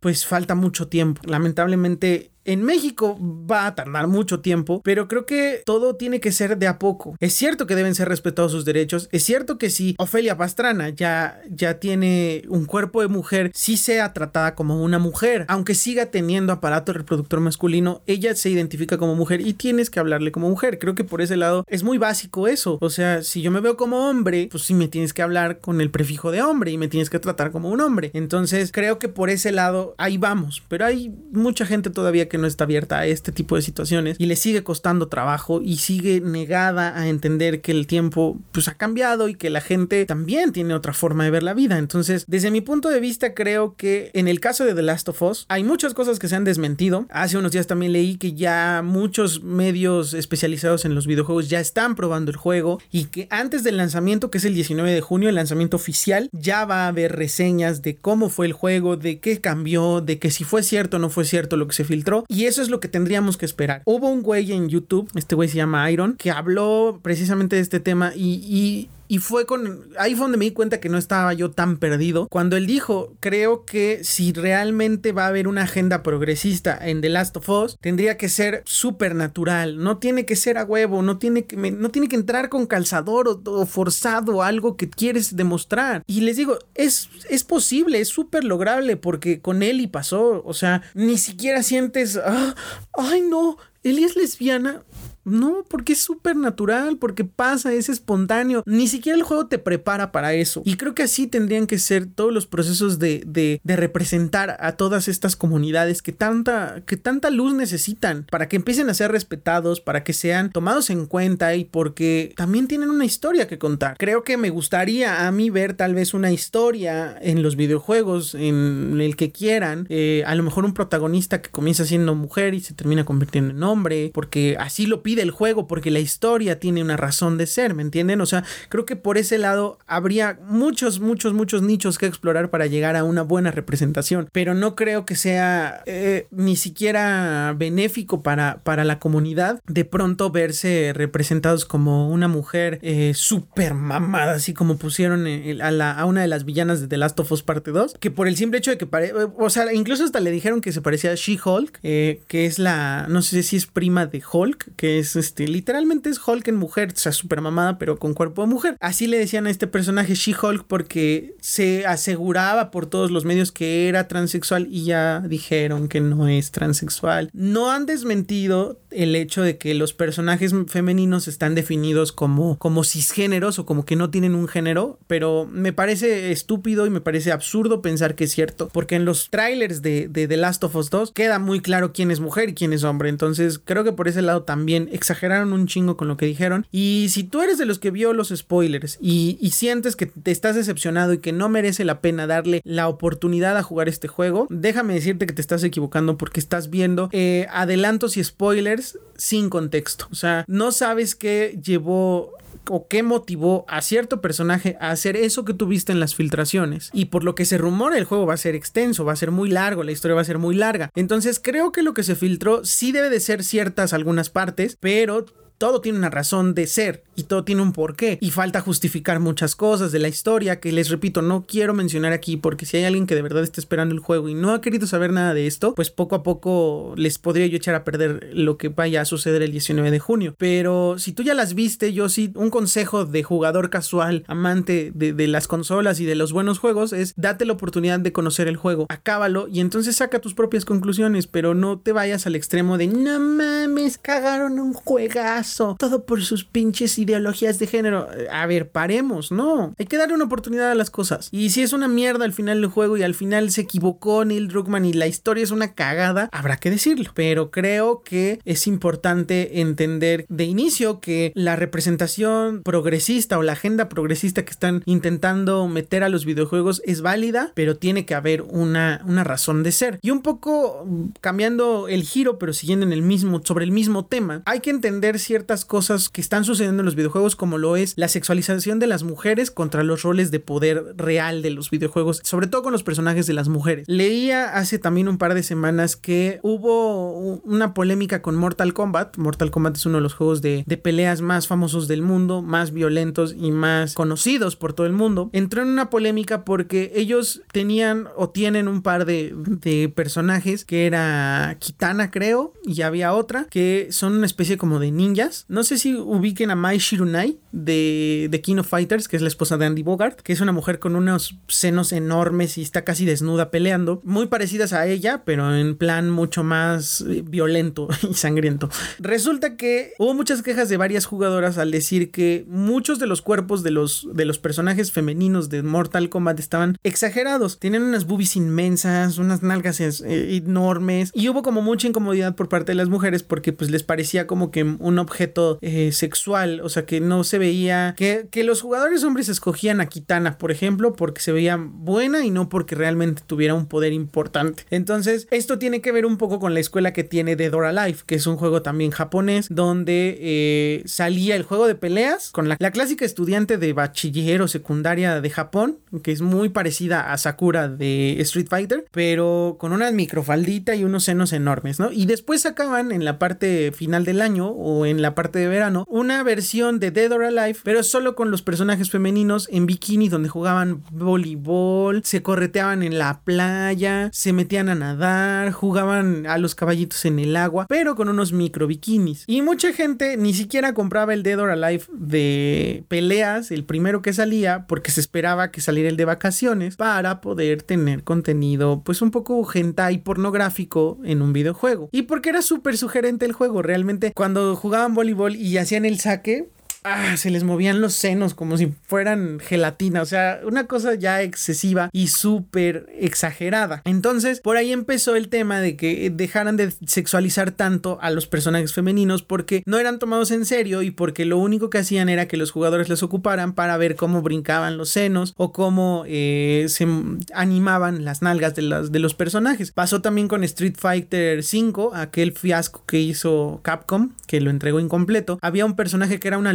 pues falta mucho tiempo. Lamentablemente en México va a tardar mucho tiempo, pero creo que todo tiene que ser de a poco. Es cierto que deben ser respetados sus derechos, es cierto que si Ofelia Pastrana ya, ya tiene un cuerpo de mujer, sí sea tratada como una mujer, aunque siga teniendo aparato reproductor masculino, ella se identifica como mujer y tienes que hablarle como mujer. Creo que por ese lado es muy básico eso. O sea, si yo me veo como hombre, pues sí me tienes que hablar con el prefijo de hombre y me tienes que tratar como un hombre. Entonces creo que por ese lado ahí vamos, pero hay mucha gente todavía que no está abierta a este tipo de situaciones y le sigue costando trabajo y sigue negada a entender que el tiempo pues ha cambiado y que la gente también tiene otra forma de ver la vida. Entonces, desde mi punto de vista, creo que en el caso de The Last of Us hay muchas cosas que se han desmentido. Hace unos días también leí que ya muchos medios especializados en los videojuegos ya están probando el juego y que antes del lanzamiento, que es el 19 de junio, el lanzamiento oficial, ya va a haber reseñas de cómo fue el juego, de qué cambió, de que si fue cierto o no fue cierto lo que se filtró. Y eso es lo que tendríamos que esperar. Hubo un güey en YouTube, este güey se llama Iron, que habló precisamente de este tema y, y fue con. Ahí fue donde me di cuenta que no estaba yo tan perdido. Cuando él dijo: Creo que si realmente va a haber una agenda progresista en The Last of Us, tendría que ser súper natural. No tiene que ser a huevo, no tiene que, no tiene que entrar con calzador o, forzado algo que quieres demostrar. Y les digo: es, es posible, es súper lograble porque con y pasó. O sea, ni siquiera sientes. Ah, ay, no, Eli es lesbiana. No, porque es súper natural, porque pasa, es espontáneo. Ni siquiera el juego te prepara para eso. Y creo que así tendrían que ser todos los procesos de, de, de representar a todas estas comunidades que tanta, que tanta luz necesitan para que empiecen a ser respetados, para que sean tomados en cuenta y porque también tienen una historia que contar. Creo que me gustaría a mí ver tal vez una historia en los videojuegos, en el que quieran. Eh, a lo mejor un protagonista que comienza siendo mujer y se termina convirtiendo en hombre, porque así lo pide el juego porque la historia tiene una razón de ser, ¿me entienden? O sea, creo que por ese lado habría muchos, muchos, muchos nichos que explorar para llegar a una buena representación, pero no creo que sea eh, ni siquiera benéfico para, para la comunidad de pronto verse representados como una mujer eh, súper mamada, así como pusieron a, la, a, una de las villanas de The Last of Us Parte 2, que por el simple hecho de que pare o sea, incluso hasta le dijeron que se parecía a She-Hulk, eh, que es la, no sé si es prima de Hulk, que es este, literalmente es Hulk en mujer, o sea, super mamada, pero con cuerpo de mujer. Así le decían a este personaje She-Hulk porque se aseguraba por todos los medios que era transexual y ya dijeron que no es transexual. No han desmentido el hecho de que los personajes femeninos están definidos como, como cisgéneros o como que no tienen un género, pero me parece estúpido y me parece absurdo pensar que es cierto, porque en los trailers de, de The Last of Us 2 queda muy claro quién es mujer y quién es hombre, entonces creo que por ese lado también exageraron un chingo con lo que dijeron. Y si tú eres de los que vio los spoilers y, sientes que te estás decepcionado y que no merece la pena darle la oportunidad a jugar este juego, déjame decirte que te estás equivocando porque estás viendo eh, adelantos y spoilers sin contexto. O sea, no sabes qué llevó o qué motivó a cierto personaje a hacer eso que tuviste en las filtraciones. Y por lo que se rumora, el juego va a ser extenso, va a ser muy largo, la historia va a ser muy larga. Entonces creo que lo que se filtró sí debe de ser ciertas algunas partes, pero todo tiene una razón de ser y todo tiene un porqué. Y falta justificar muchas cosas de la historia que les repito no quiero mencionar aquí porque si hay alguien que de verdad está esperando el juego y no ha querido saber nada de esto pues poco a poco les podría yo echar a perder lo que vaya a suceder el 19 de junio. Pero si tú ya las viste yo sí un consejo de jugador casual amante de, las consolas y de los buenos juegos es date la oportunidad de conocer el juego acábalo y entonces saca tus propias conclusiones pero no te vayas al extremo de no mames cagaron un juegazo todo por sus pinches ideologías de género. A ver, paremos, no. Hay que darle una oportunidad a las cosas. Y si es una mierda al final del juego y al final se equivocó Neil Druckmann y la historia es una cagada, habrá que decirlo. Pero creo que es importante entender de inicio que la representación progresista o la agenda progresista que están intentando meter a los videojuegos es válida, pero tiene que haber una, una razón de ser. Y un poco cambiando el giro, pero siguiendo en el mismo, sobre el mismo tema, hay que entender ciertas cosas que están sucediendo en los videojuegos, como lo es la sexualización de las mujeres contra los roles de poder real de los videojuegos, sobre todo con los personajes de las mujeres. Leía hace también un par de semanas que hubo una polémica con Mortal Kombat. Mortal Kombat es uno de los juegos de, peleas más famosos del mundo, más violentos y más conocidos por todo el mundo. Entró en una polémica porque ellos tenían o tienen un par de, de personajes que era Kitana creo y había otra que son una especie como de ninja no sé si ubiquen a Mai Shirunai de, de King of Fighters, que es la esposa de Andy Bogart, que es una mujer con unos senos enormes y está casi desnuda peleando, muy parecidas a ella, pero en plan mucho más eh, violento y sangriento. Resulta que hubo muchas quejas de varias jugadoras al decir que muchos de los cuerpos de los, de los personajes femeninos de Mortal Kombat estaban exagerados, tenían unas boobies inmensas, unas nalgas eh, enormes y hubo como mucha incomodidad por parte de las mujeres porque pues les parecía como que un objeto eh, sexual, o sea que no se veía que, que los jugadores hombres escogían a Kitana, por ejemplo, porque se veía buena y no porque realmente tuviera un poder importante. Entonces, esto tiene que ver un poco con la escuela que tiene de Dora Life, que es un juego también japonés, donde eh, salía el juego de peleas con la, la clásica estudiante de bachiller o secundaria de Japón, que es muy parecida a Sakura de Street Fighter, pero con una microfaldita y unos senos enormes, ¿no? Y después sacaban en la parte final del año o en la parte de verano una versión de Dead or Alive, pero solo con los personajes femeninos en bikini donde jugaban voleibol, se correteaban en la playa, se metían a nadar, jugaban a los caballitos en el agua, pero con unos micro bikinis. Y mucha gente ni siquiera compraba el Dead or Alive de peleas, el primero que salía, porque se esperaba que saliera el de vacaciones para poder tener contenido pues un poco hentai pornográfico en un videojuego. Y porque era súper sugerente el juego, realmente cuando jugaban voleibol y hacían el saque, ah, se les movían los senos como si fueran gelatina, o sea, una cosa ya excesiva y súper exagerada. Entonces, por ahí empezó el tema de que dejaran de sexualizar tanto a los personajes femeninos porque no eran tomados en serio y porque lo único que hacían era que los jugadores les ocuparan para ver cómo brincaban los senos o cómo eh, se animaban las nalgas de, las, de los personajes. Pasó también con Street Fighter V, aquel fiasco que hizo Capcom, que lo entregó incompleto. Había un personaje que era una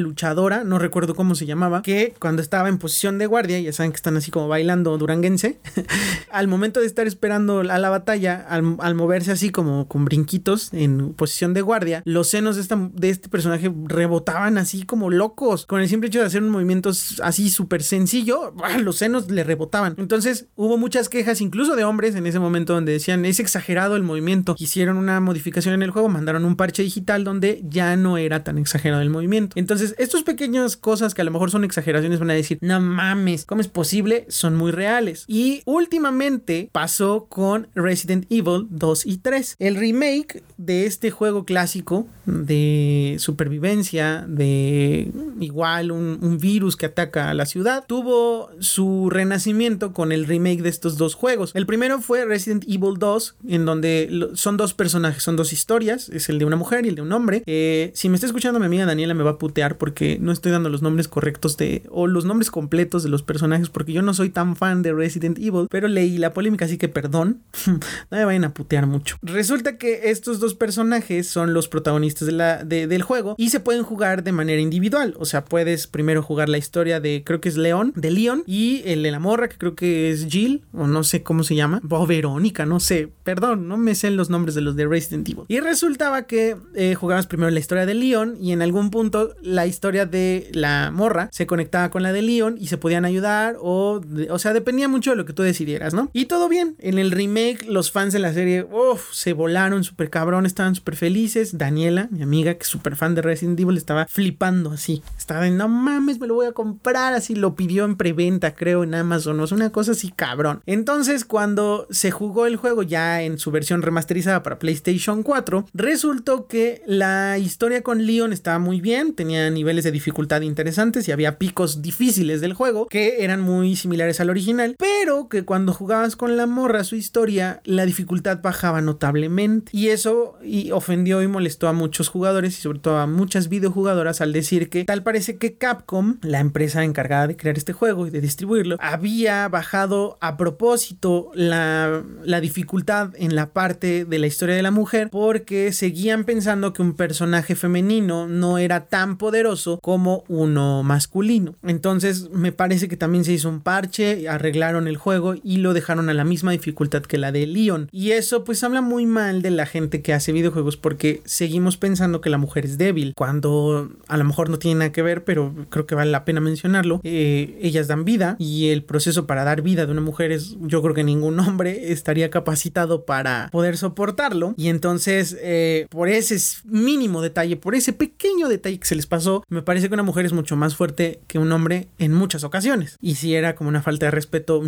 no recuerdo cómo se llamaba, que cuando estaba en posición de guardia, ya saben que están así como bailando duranguense, al momento de estar esperando a la batalla, al, moverse así como con brinquitos en posición de guardia, los senos de, esta, de este personaje rebotaban así como locos. Con el simple hecho de hacer un movimiento así súper sencillo, los senos le rebotaban. Entonces hubo muchas quejas, incluso de hombres en ese momento, donde decían es exagerado el movimiento. Hicieron una modificación en el juego, mandaron un parche digital donde ya no era tan exagerado el movimiento. Entonces, estos pequeñas cosas que a lo mejor son exageraciones van a decir, no mames, ¿cómo es posible? Son muy reales. Y últimamente pasó con Resident Evil 2 y 3. El remake de este juego clásico de supervivencia, de igual un, un virus que ataca a la ciudad, tuvo su renacimiento con el remake de estos dos juegos. El primero fue Resident Evil 2, en donde son dos personajes, son dos historias, es el de una mujer y el de un hombre. Eh, si me está escuchando mi amiga Daniela me va a putear porque no estoy dando los nombres correctos de o los nombres completos de los personajes porque yo no soy tan fan de Resident Evil, pero leí la polémica así que perdón, no me vayan a putear mucho. Resulta que estos dos personajes son los protagonistas de la, del juego y se pueden jugar de manera individual, o sea, puedes primero jugar la historia de creo que es León, de Leon y el de la morra que creo que es Jill o no sé cómo se llama, o Verónica, no sé, perdón, no me sé los nombres de los de Resident Evil. Y resultaba que eh, jugabas primero la historia de Leon y en algún punto la historia de la morra se conectaba con la de Leon y se podían ayudar o, o sea, dependía mucho de lo que tú decidieras, ¿no? Y todo bien. En el remake, los fans de la serie, se volaron súper cabrón, estaban súper felices. Daniela, mi amiga, que es súper fan de Resident Evil, estaba flipando así. Estaba de, no mames, me lo voy a comprar. Así lo pidió en preventa, creo, en Amazon. O sea, una cosa así cabrón. Entonces, cuando se jugó el juego ya en su versión remasterizada para PlayStation 4, resultó que la historia con Leon estaba muy bien, tenía de dificultad interesantes y había picos difíciles del juego que eran muy similares al original, pero que cuando jugabas con la morra su historia, la dificultad bajaba notablemente. Y eso ofendió y molestó a muchos jugadores y sobre todo a muchas videojugadoras al decir que tal parece que Capcom, la empresa encargada de crear este juego y de distribuirlo, había bajado a propósito la dificultad en la parte de la historia de la mujer porque seguían pensando que un personaje femenino no era tan poderoso como uno masculino. Entonces me parece que también se hizo un parche, arreglaron el juego y lo dejaron a la misma dificultad que la de Leon. Y eso pues habla muy mal de la gente que hace videojuegos porque seguimos pensando que la mujer es débil, cuando a lo mejor no tiene nada que ver, pero creo que vale la pena mencionarlo. Eh, ellas dan vida y el proceso para dar vida de una mujer es, yo creo que ningún hombre estaría capacitado para poder soportarlo. Y entonces, eh, por ese mínimo detalle, por ese pequeño detalle que se les pasó, me parece que una mujer es mucho más fuerte que un hombre en muchas ocasiones. Y si era como una falta de respeto,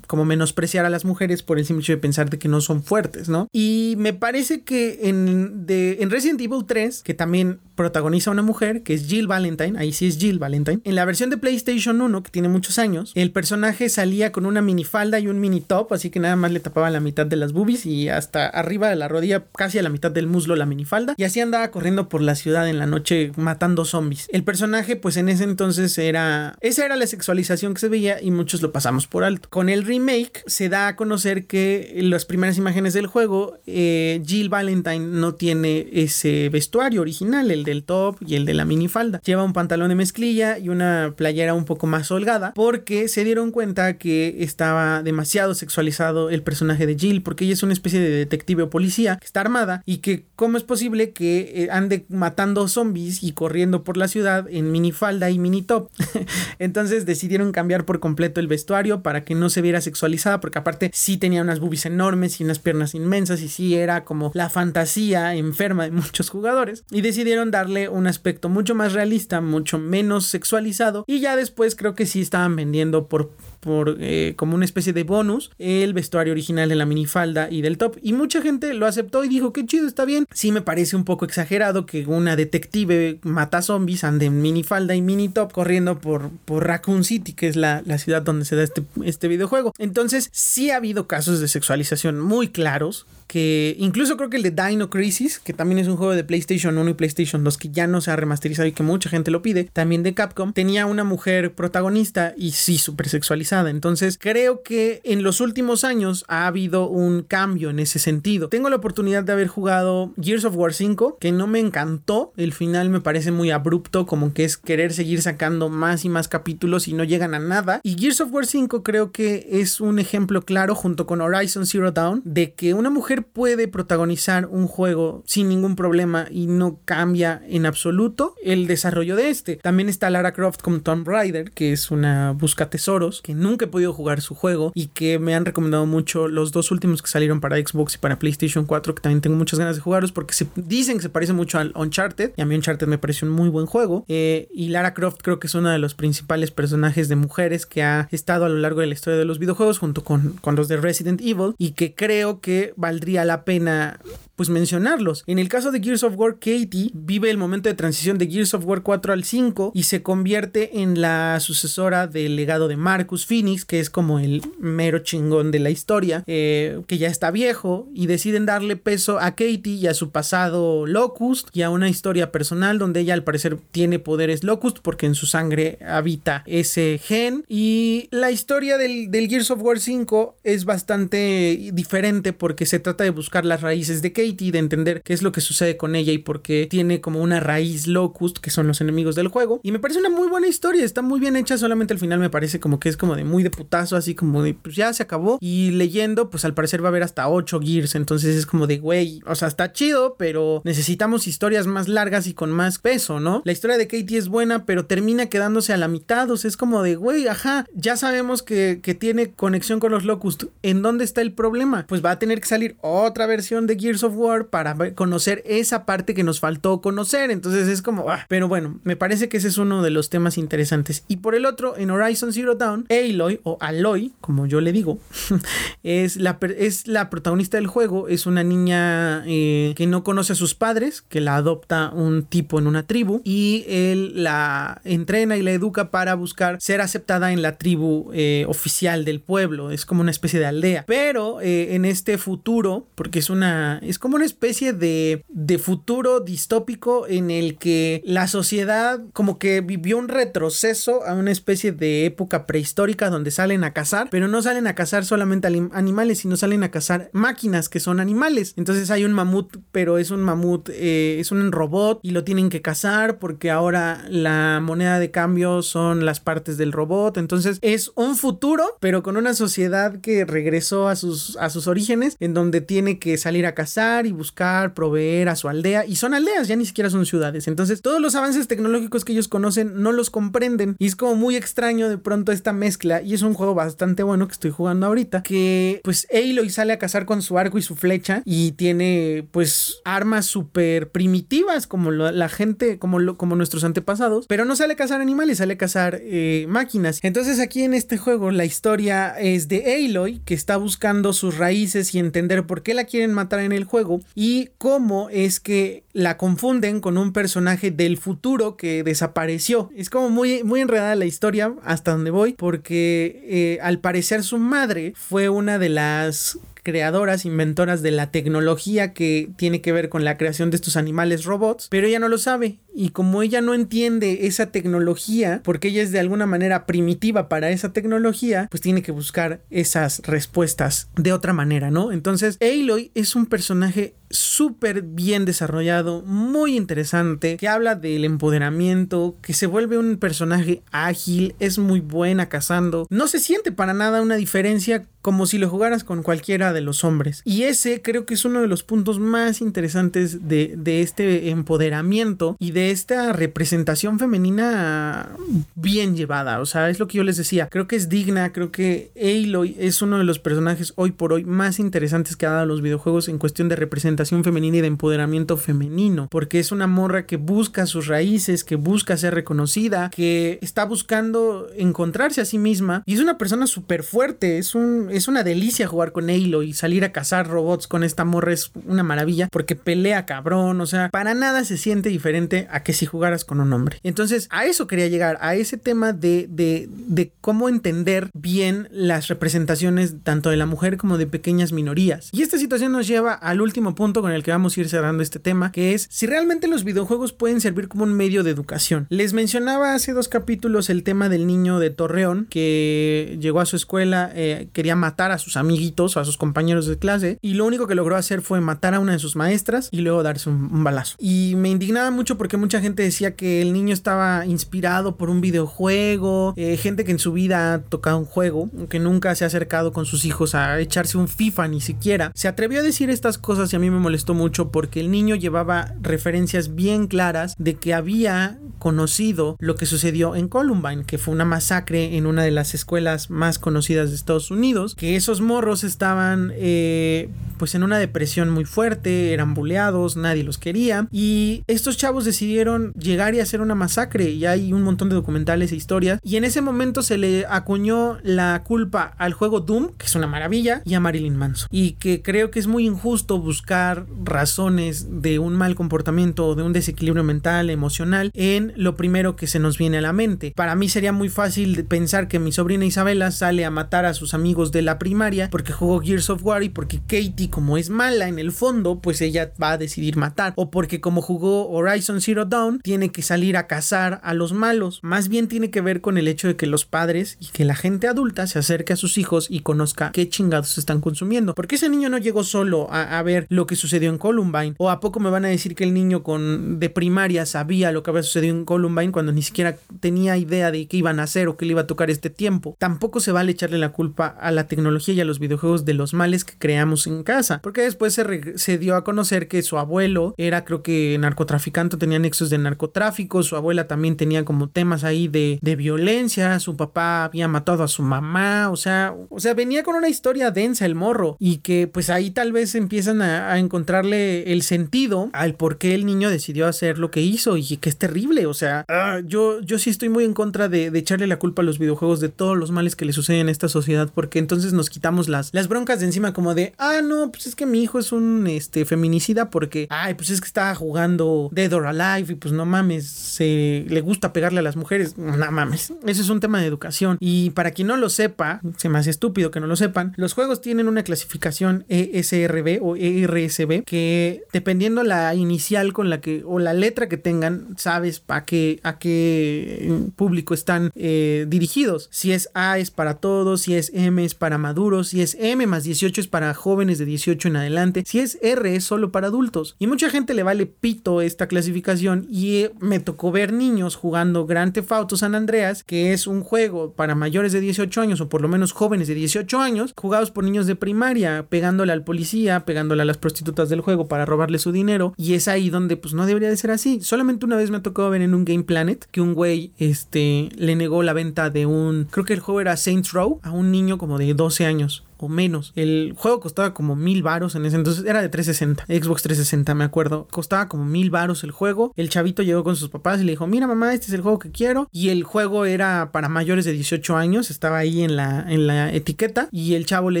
como menospreciar a las mujeres por el simple hecho de pensar de que no son fuertes, ¿no? Y me parece que en, de, en Resident Evil 3, que también protagoniza una mujer, que es Jill Valentine, ahí sí es Jill Valentine, en la versión de PlayStation 1, que tiene muchos años, el personaje salía con una minifalda y un mini top, así que nada más le tapaba la mitad de las boobies y hasta arriba de la rodilla, casi a la mitad del muslo la minifalda, y así andaba corriendo por la ciudad en la noche matando zombies. El personaje, pues en ese entonces era, esa era la sexualización que se veía y muchos lo pasamos por alto. Con el remake se da a conocer que las primeras imágenes del juego, eh, Jill Valentine no tiene ese vestuario original, el del top y el de la minifalda. Lleva un pantalón de mezclilla y una playera un poco más holgada porque se dieron cuenta que estaba demasiado sexualizado el personaje de Jill porque ella es una especie de detective o policía que está armada y que cómo es posible que eh, ande matando zombies y corriendo por la ciudad en minifalda y mini top. Entonces decidieron cambiar por completo el vestuario para que no se viera sexualizada porque aparte sí tenía unas boobies enormes y unas piernas inmensas y sí era como la fantasía enferma de muchos jugadores y decidieron darle un aspecto mucho más realista, mucho menos sexualizado y ya después creo que sí estaban vendiendo por por eh, como una especie de bonus el vestuario original de la minifalda y del top y mucha gente lo aceptó y dijo que chido está bien sí me parece un poco exagerado que una detective mata zombies ande en minifalda y mini top corriendo por, por Raccoon City que es la, la ciudad donde se da este, este videojuego entonces sí ha habido casos de sexualización muy claros que incluso creo que el de Dino Crisis, que también es un juego de PlayStation 1 y PlayStation 2 que ya no se ha remasterizado y que mucha gente lo pide, también de Capcom, tenía una mujer protagonista y sí súper sexualizada. Entonces creo que en los últimos años ha habido un cambio en ese sentido. Tengo la oportunidad de haber jugado Gears of War 5, que no me encantó. El final me parece muy abrupto, como que es querer seguir sacando más y más capítulos y no llegan a nada. Y Gears of War 5 creo que es un ejemplo claro junto con Horizon Zero Dawn de que una mujer puede protagonizar un juego sin ningún problema y no cambia en absoluto el desarrollo de este. También está Lara Croft con Tomb Raider, que es una busca tesoros, que nunca he podido jugar su juego y que me han recomendado mucho los dos últimos que salieron para Xbox y para PlayStation 4, que también tengo muchas ganas de jugarlos porque se dicen que se parece mucho al Uncharted y a mí Uncharted me parece un muy buen juego. Eh, y Lara Croft creo que es uno de los principales personajes de mujeres que ha estado a lo largo de la historia de los videojuegos junto con, con los de Resident Evil y que creo que valdría la pena pues mencionarlos. En el caso de Gears of War, Katie vive el momento de transición de Gears of War 4 al 5 y se convierte en la sucesora del legado de Marcus Phoenix, que es como el mero chingón de la historia, eh, que ya está viejo y deciden darle peso a Katie y a su pasado Locust y a una historia personal donde ella al parecer tiene poderes Locust porque en su sangre habita ese gen y la historia del, del Gears of War 5 es bastante diferente porque se trata de buscar las raíces de Katie, de entender qué es lo que sucede con ella y por qué tiene como una raíz locust, que son los enemigos del juego. Y me parece una muy buena historia, está muy bien hecha, solamente al final me parece como que es como de muy de putazo, así como de pues ya se acabó. Y leyendo, pues al parecer va a haber hasta 8 Gears, entonces es como de güey, o sea, está chido, pero necesitamos historias más largas y con más peso, ¿no? La historia de Katie es buena, pero termina quedándose a la mitad, o sea, es como de güey, ajá, ya sabemos que, que tiene conexión con los locust, ¿en dónde está el problema? Pues va a tener que salir otra versión de Gears of War para conocer esa parte que nos faltó conocer. Entonces es como, ah. pero bueno, me parece que ese es uno de los temas interesantes. Y por el otro, en Horizon Zero Dawn, Aloy o Aloy, como yo le digo, es, la, es la protagonista del juego. Es una niña eh, que no conoce a sus padres, que la adopta un tipo en una tribu y él la entrena y la educa para buscar ser aceptada en la tribu eh, oficial del pueblo. Es como una especie de aldea. Pero eh, en este futuro, porque es una, como una especie de, de futuro distópico en el que la sociedad como que vivió un retroceso a una especie de época prehistórica donde salen a cazar, pero no salen a cazar solamente animales, sino salen a cazar máquinas que son animales. Entonces hay un mamut, pero es un mamut, eh, es un robot y lo tienen que cazar porque ahora la moneda de cambio son las partes del robot. Entonces es un futuro, pero con una sociedad que regresó a sus, a sus orígenes, en donde tiene que salir a cazar y buscar, proveer a su aldea. Y son aldeas, ya ni siquiera son ciudades. Entonces, todos los avances tecnológicos que ellos conocen no los comprenden. Y es como muy extraño de pronto esta mezcla. Y es un juego bastante bueno que estoy jugando ahorita. Que pues Aloy sale a cazar con su arco y su flecha. Y tiene pues armas súper primitivas como la gente, como, como nuestros antepasados. Pero no sale a cazar animales, sale a cazar eh, máquinas. Entonces aquí en este juego la historia es de Aloy que está buscando sus raíces y entender por qué la quieren matar en el juego y cómo es que la confunden con un personaje del futuro que desapareció. Es como muy, muy enredada la historia hasta donde voy porque eh, al parecer su madre fue una de las creadoras, inventoras de la tecnología que tiene que ver con la creación de estos animales robots, pero ella no lo sabe. Y como ella no entiende esa tecnología, porque ella es de alguna manera primitiva para esa tecnología, pues tiene que buscar esas respuestas de otra manera, ¿no? Entonces, Aloy es un personaje súper bien desarrollado, muy interesante, que habla del empoderamiento, que se vuelve un personaje ágil, es muy buena cazando, no se siente para nada una diferencia como si lo jugaras con cualquiera de los hombres. Y ese creo que es uno de los puntos más interesantes de, de este empoderamiento y de esta representación femenina bien llevada. O sea, es lo que yo les decía. Creo que es digna, creo que Aloy es uno de los personajes hoy por hoy más interesantes que ha dado los videojuegos en cuestión de representación femenina y de empoderamiento femenino. Porque es una morra que busca sus raíces, que busca ser reconocida, que está buscando encontrarse a sí misma. Y es una persona súper fuerte, es un es una delicia jugar con Halo y salir a cazar robots con esta morra es una maravilla porque pelea cabrón, o sea, para nada se siente diferente a que si jugaras con un hombre. Entonces, a eso quería llegar, a ese tema de, de, de cómo entender bien las representaciones tanto de la mujer como de pequeñas minorías. Y esta situación nos lleva al último punto con el que vamos a ir cerrando este tema, que es si realmente los videojuegos pueden servir como un medio de educación. Les mencionaba hace dos capítulos el tema del niño de Torreón que llegó a su escuela, eh, quería matar a sus amiguitos o a sus compañeros de clase y lo único que logró hacer fue matar a una de sus maestras y luego darse un, balazo. Y me indignaba mucho porque mucha gente decía que el niño estaba inspirado por un videojuego, eh, gente que en su vida ha tocado un juego, que nunca se ha acercado con sus hijos a echarse un FIFA ni siquiera, se atrevió a decir estas cosas y a mí me molestó mucho porque el niño llevaba referencias bien claras de que había conocido lo que sucedió en Columbine, que fue una masacre en una de las escuelas más conocidas de Estados Unidos que esos morros estaban eh, pues en una depresión muy fuerte, eran buleados, nadie los quería y estos chavos decidieron llegar y hacer una masacre. Y hay un montón de documentales e historias. Y en ese momento se le acuñó la culpa al juego Doom, que es una maravilla, y a Marilyn Manson. Y que creo que es muy injusto buscar razones de un mal comportamiento o de un desequilibrio mental, emocional en lo primero que se nos viene a la mente. Para mí sería muy fácil pensar que mi sobrina Isabela sale a matar a sus amigos de la primaria porque jugó Gears of War y porque Katie como es mala en el fondo pues ella va a decidir matar. O porque como jugó Horizon Zero Tiene que salir a cazar a los malos. Más bien tiene que ver con el hecho de que los padres y que la gente adulta se acerque a sus hijos y conozca qué chingados están consumiendo. Porque ese niño no llegó solo a, ver lo que sucedió en Columbine. O a poco me van a decir que el niño con de primaria sabía lo que había sucedido en Columbine cuando ni siquiera tenía idea de qué iban a hacer o qué le iba a tocar este tiempo. Tampoco se vale echarle la culpa a la tecnología y a los videojuegos de los males que creamos en casa. Porque después se, dio a conocer que su abuelo era, creo que, narcotraficante, tenía nexos de narcotráfico. Su abuela también tenía como temas ahí de, violencia. Su papá había matado a su mamá. O sea, o sea, venía con una historia densa el morro. Y que pues ahí tal vez empiezan a, encontrarle el sentido al por qué el niño decidió hacer lo que hizo. Y que es terrible. O sea, ah, yo, yo sí estoy muy en contra de, de echarle la culpa a los videojuegos de todos los males que le suceden en esta sociedad. Porque entonces nos quitamos las, las broncas de encima como de, ah, no, pues es que mi hijo es un este, feminicida porque, ay, pues es que está jugando Dead or Alive y pues no mames, se le gusta pegarle a las mujeres, no mames. Ese es un tema de educación. Y para quien no lo sepa, se me hace estúpido que no lo sepan, los juegos tienen una clasificación ESRB o ERSB que dependiendo la inicial con la que, o la letra que tengan, sabes a qué, a qué público están eh, dirigidos. Si es A es para todos, si es M es para maduros, y es M más 18 es para jóvenes de 18 en adelante. Si es R es solo para adultos. Y mucha gente le vale pito esta clasificación y eh, me tocó ver niños jugando Grand Theft Auto San Andreas, que es un juego para mayores de 18 años o por lo menos jóvenes de 18 años, jugados por niños de primaria, pegándole al policía, pegándole a las prostitutas del juego para robarle su dinero. Y es ahí donde pues no debería de ser así. Solamente una vez me tocó ver en un Game Planet que un güey este, le negó la venta de un, creo que el juego era Saints Row, a un niño como de 12 años menos. El juego costaba como mil varos en ese entonces, era de 360, Xbox 360 me acuerdo, costaba como mil varos el juego. El chavito llegó con sus papás y le dijo, mira mamá, este es el juego que quiero. Y el juego era para mayores de 18 años, estaba ahí en la, en la etiqueta. Y el chavo le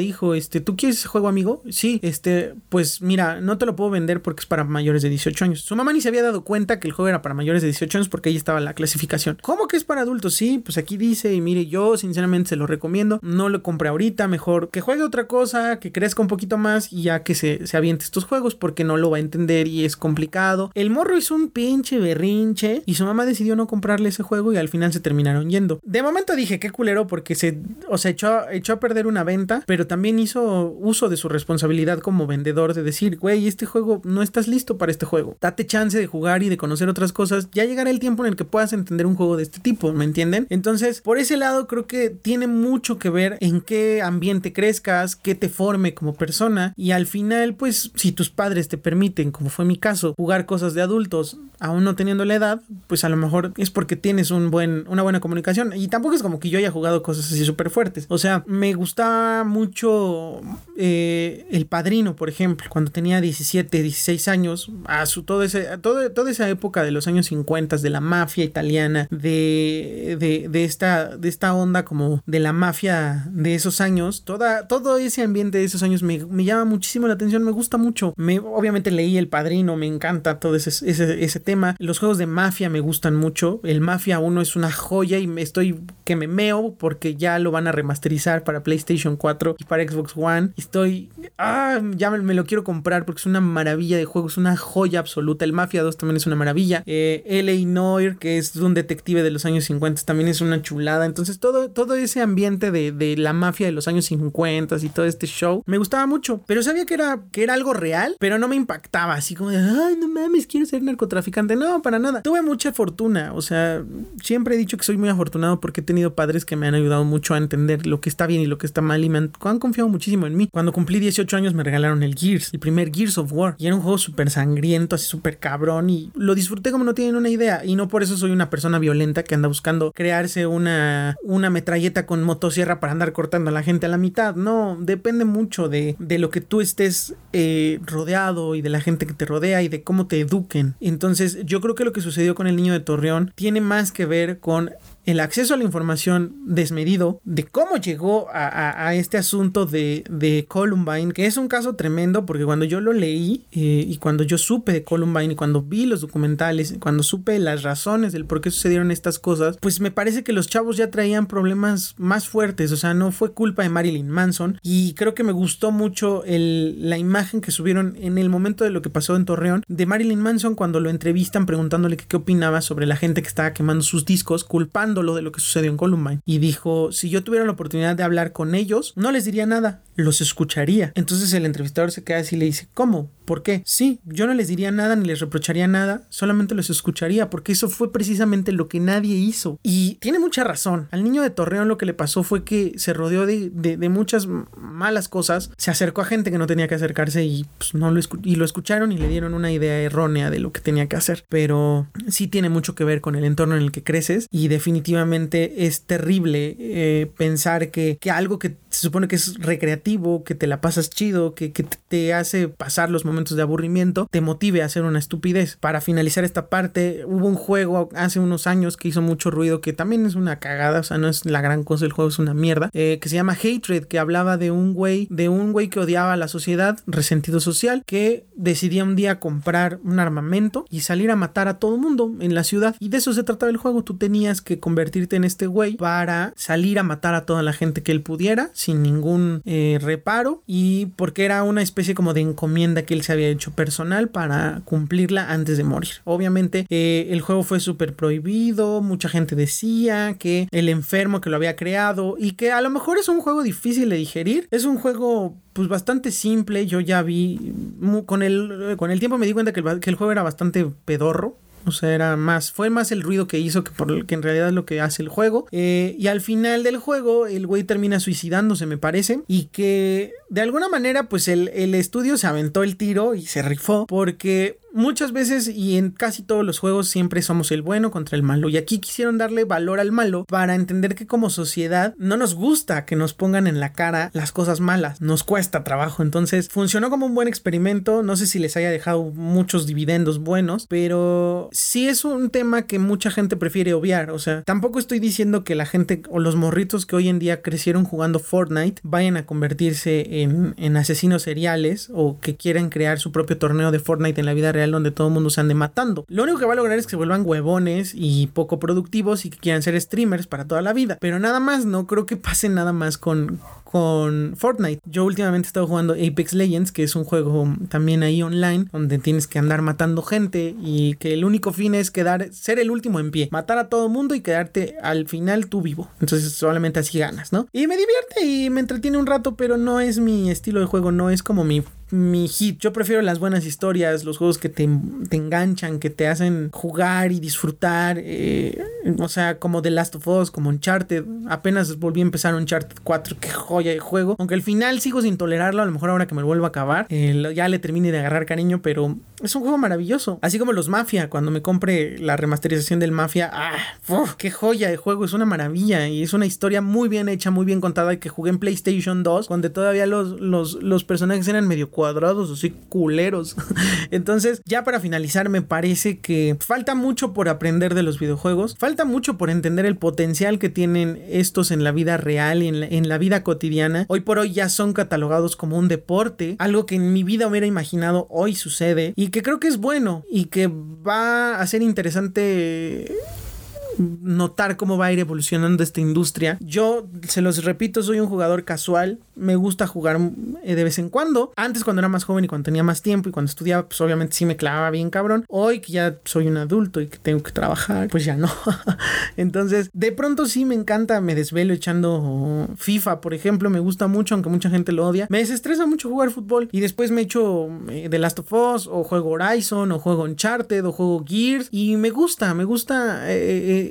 dijo, este, ¿tú quieres ese juego amigo? Sí, este, pues mira, no te lo puedo vender porque es para mayores de 18 años. Su mamá ni se había dado cuenta que el juego era para mayores de 18 años porque ahí estaba la clasificación. ¿Cómo que es para adultos? Sí, pues aquí dice y mire, yo sinceramente se lo recomiendo. No lo compré ahorita, mejor que juegue otra cosa, que crezca un poquito más y ya que se, se aviente estos juegos porque no lo va a entender y es complicado. El morro hizo un pinche berrinche y su mamá decidió no comprarle ese juego y al final se terminaron yendo. De momento dije, qué culero porque se, o sea, echó, echó a perder una venta, pero también hizo uso de su responsabilidad como vendedor de decir, güey, este juego no estás listo para este juego. Date chance de jugar y de conocer otras cosas. Ya llegará el tiempo en el que puedas entender un juego de este tipo, ¿me entienden? Entonces, por ese lado creo que tiene mucho que ver en qué ambiente que te forme como persona y al final pues si tus padres te permiten, como fue mi caso, jugar cosas de adultos aún no teniendo la edad, pues a lo mejor es porque tienes un buen, una buena comunicación y tampoco es como que yo haya jugado cosas así súper fuertes. O sea, me gustaba mucho eh, El Padrino, por ejemplo, cuando tenía 17, 16 años, a su, todo ese, todo, toda esa época de los años 50 de la mafia italiana, de, de, de, esta, de esta onda como de la mafia de esos años, toda, todo ese ambiente de esos años me, llama muchísimo la atención, me gusta mucho. Me, obviamente leí El Padrino, me encanta todo ese, ese, tema. Los juegos de mafia me gustan mucho. El Mafia 1 es una joya y me estoy que me meo porque ya lo van a remasterizar para PlayStation 4 y para Xbox One. Estoy... Ah, ya me, lo quiero comprar porque es una maravilla de juego, es una joya absoluta. El Mafia 2 también es una maravilla. Eh, L.A. Noir, que es un detective de los años 50, también es una chulada. Entonces todo, todo ese ambiente de, de la mafia de los años 50 y todo este show. Me gustaba mucho, pero sabía que era, que era algo real, pero no me impactaba, así como de, ay, no mames, quiero ser narcotraficante. No, para nada. Tuve mucha fortuna, o sea, siempre he dicho que soy muy afortunado porque he tenido padres que me han ayudado mucho a entender lo que está bien y lo que está mal y me han, confiado muchísimo en mí. Cuando cumplí 18 años me regalaron el Gears, el primer Gears of War, y era un juego súper sangriento, así súper cabrón, y lo disfruté como no tienen una idea, y no por eso soy una persona violenta que anda buscando crearse una, una metralleta con motosierra para andar cortando a la gente a la mitad. No, depende mucho de, lo que tú estés eh, rodeado y de la gente que te rodea y de cómo te eduquen. Entonces yo creo que lo que sucedió con el niño de Torreón tiene más que ver con el acceso a la información desmedido de cómo llegó a, este asunto de, de, Columbine, que es un caso tremendo porque cuando yo lo leí eh, y cuando yo supe de Columbine y cuando vi los documentales, cuando supe las razones del por qué sucedieron estas cosas, pues me parece que los chavos ya traían problemas más fuertes, o sea, no fue culpa de Marilyn Manson. Y creo que me gustó mucho el, la imagen que subieron en el momento de lo que pasó en Torreón de Marilyn Manson cuando lo entrevistan preguntándole qué opinaba sobre la gente que estaba quemando sus discos, culpando de lo que sucedió en Columbine. Y dijo, si yo tuviera la oportunidad de hablar con ellos, no les diría nada, los escucharía. Entonces el entrevistador se queda así y le dice, ¿cómo? ¿Por qué? Sí, yo no les diría nada ni les reprocharía nada, solamente los escucharía, porque eso fue precisamente lo que nadie hizo. Y tiene mucha razón. Al niño de Torreón lo que le pasó fue que se rodeó de, de, muchas malas cosas, se acercó a gente que no tenía que acercarse y, pues, no lo y lo escucharon y le dieron una idea errónea de lo que tenía que hacer. Pero sí tiene mucho que ver con el entorno en el que creces y definitivamente es terrible eh, pensar que, que algo que se supone que es recreativo, que te la pasas chido, que, que te hace pasar los momentos de aburrimiento te motive a hacer una estupidez. Para finalizar esta parte, hubo un juego hace unos años que hizo mucho ruido, que también es una cagada, o sea, no es la gran cosa, el juego es una mierda, eh, que se llama Hatred, que hablaba de un güey, de un güey que odiaba a la sociedad, resentido social, que decidía un día comprar un armamento y salir a matar a todo mundo en la ciudad. Y de eso se trataba el juego, tú tenías que convertirte en este güey para salir a matar a toda la gente que él pudiera sin ningún eh, reparo y porque era una especie como de encomienda que él se había hecho personal para cumplirla antes de morir. Obviamente eh, el juego fue súper prohibido, mucha gente decía que el enfermo que lo había creado y que a lo mejor es un juego difícil de digerir, es un juego pues bastante simple, yo ya vi con el, con el tiempo me di cuenta que el, que el juego era bastante pedorro, o sea, era más, fue más el ruido que hizo que por que en realidad es lo que hace el juego. Eh, y al final del juego, el güey termina suicidándose, me parece. Y que de alguna manera, pues el, el estudio se aventó el tiro y se rifó. Porque muchas veces y en casi todos los juegos siempre somos el bueno contra el malo. Y aquí quisieron darle valor al malo para entender que como sociedad no nos gusta que nos pongan en la cara las cosas malas. Nos cuesta trabajo. Entonces funcionó como un buen experimento. No sé si les haya dejado muchos dividendos buenos, pero sí es un tema que mucha gente prefiere obviar. O sea, tampoco estoy diciendo que la gente o los morritos que hoy en día crecieron jugando Fortnite vayan a convertirse en, en asesinos seriales o que quieran crear su propio torneo de Fortnite en la vida real donde todo el mundo se ande matando. Lo único que va a lograr es que se vuelvan huevones y poco productivos y que quieran ser streamers para toda la vida. Pero nada más, no creo que pase nada más con, con Fortnite. Yo últimamente he estado jugando Apex Legends, que es un juego también ahí online, donde tienes que andar matando gente y que el único fin es quedar, ser el último en pie, matar a todo mundo y quedarte al final tú vivo. Entonces solamente así ganas, ¿no? Y me divierte y me entretiene un rato, pero no es mi estilo de juego, no es como mi mi hit. Yo prefiero las buenas historias, los juegos que te, enganchan, que te hacen jugar y disfrutar. Eh, o sea, como The Last of Us, como Uncharted. Apenas volví a empezar Uncharted 4, qué joya juego. Aunque al final sigo sin tolerarlo, a lo mejor ahora que me lo vuelvo a acabar, ya le termine de agarrar cariño, pero es un juego maravilloso. Así como los Mafia, cuando me compre la remasterización del Mafia, ¡ah! ¡Qué joya de juego! Es una maravilla y es una historia muy bien hecha, muy bien contada que jugué en PlayStation 2, donde todavía los, los, los personajes eran medio cuadrados, así culeros. Entonces, ya para finalizar, me parece que falta mucho por aprender de los videojuegos, falta mucho por entender el potencial que tienen estos en la vida real y en la, en la vida cotidiana. Hoy por hoy ya son catalogados como un deporte, algo que en mi vida hubiera imaginado hoy sucede y que creo que es bueno y que va a ser interesante notar cómo va a ir evolucionando esta industria. Yo, se los repito, soy un jugador casual, me gusta jugar eh, de vez en cuando. Antes cuando era más joven y cuando tenía más tiempo y cuando estudiaba, pues obviamente sí me clavaba bien cabrón. Hoy que ya soy un adulto y que tengo que trabajar, pues ya no. Entonces, de pronto sí me encanta, me desvelo echando FIFA, por ejemplo, me gusta mucho, aunque mucha gente lo odia. Me desestresa mucho jugar fútbol y después me echo eh, The Last of Us o juego Horizon o juego Uncharted o juego Gears y me gusta, me gusta eh,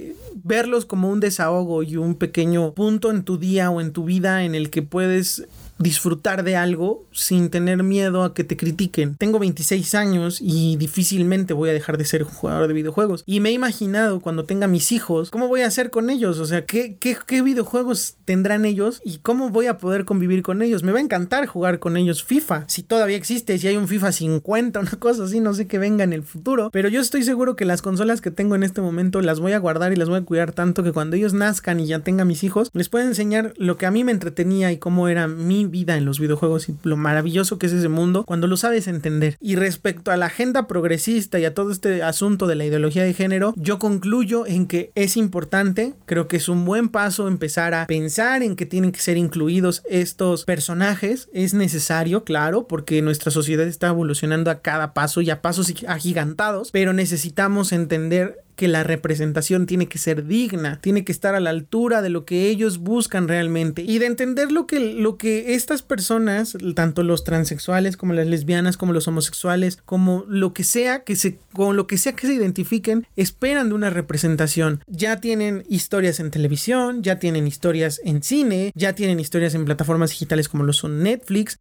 verlos como un desahogo y un pequeño punto en tu día o en tu vida en el que puedes disfrutar de algo sin tener miedo a que te critiquen. Tengo 26 años y difícilmente voy a dejar de ser jugador de videojuegos. Y me he imaginado cuando tenga mis hijos, ¿cómo voy a hacer con ellos? O sea, ¿qué, qué, qué videojuegos tendrán ellos y cómo voy a poder convivir con ellos? Me va a encantar jugar con ellos FIFA. Si todavía existe, si hay un FIFA 50, una cosa así, no sé qué venga en el futuro. Pero yo estoy seguro que las consolas que tengo en este momento las voy a guardar y las voy a cuidar tanto que cuando ellos nazcan y ya tenga mis hijos, les puedo enseñar lo que a mí me entretenía y cómo era mi vida en los videojuegos y lo maravilloso que es ese mundo cuando lo sabes entender. Y respecto a la agenda progresista y a todo este asunto de la ideología de género, yo concluyo en que es importante, creo que es un buen paso empezar a pensar en que tienen que ser incluidos estos personajes. Es necesario, claro, porque nuestra sociedad está evolucionando a cada paso y a pasos agigantados, pero necesitamos entender que la representación tiene que ser digna, tiene que estar a la altura de lo que ellos buscan realmente y de entender lo que, lo que estas personas, tanto los transexuales como las lesbianas, como los homosexuales, como lo que sea que se, con lo que sea que se identifiquen, esperan de una representación. Ya tienen historias en televisión, ya tienen historias en cine, ya tienen historias en plataformas digitales como lo son Netflix.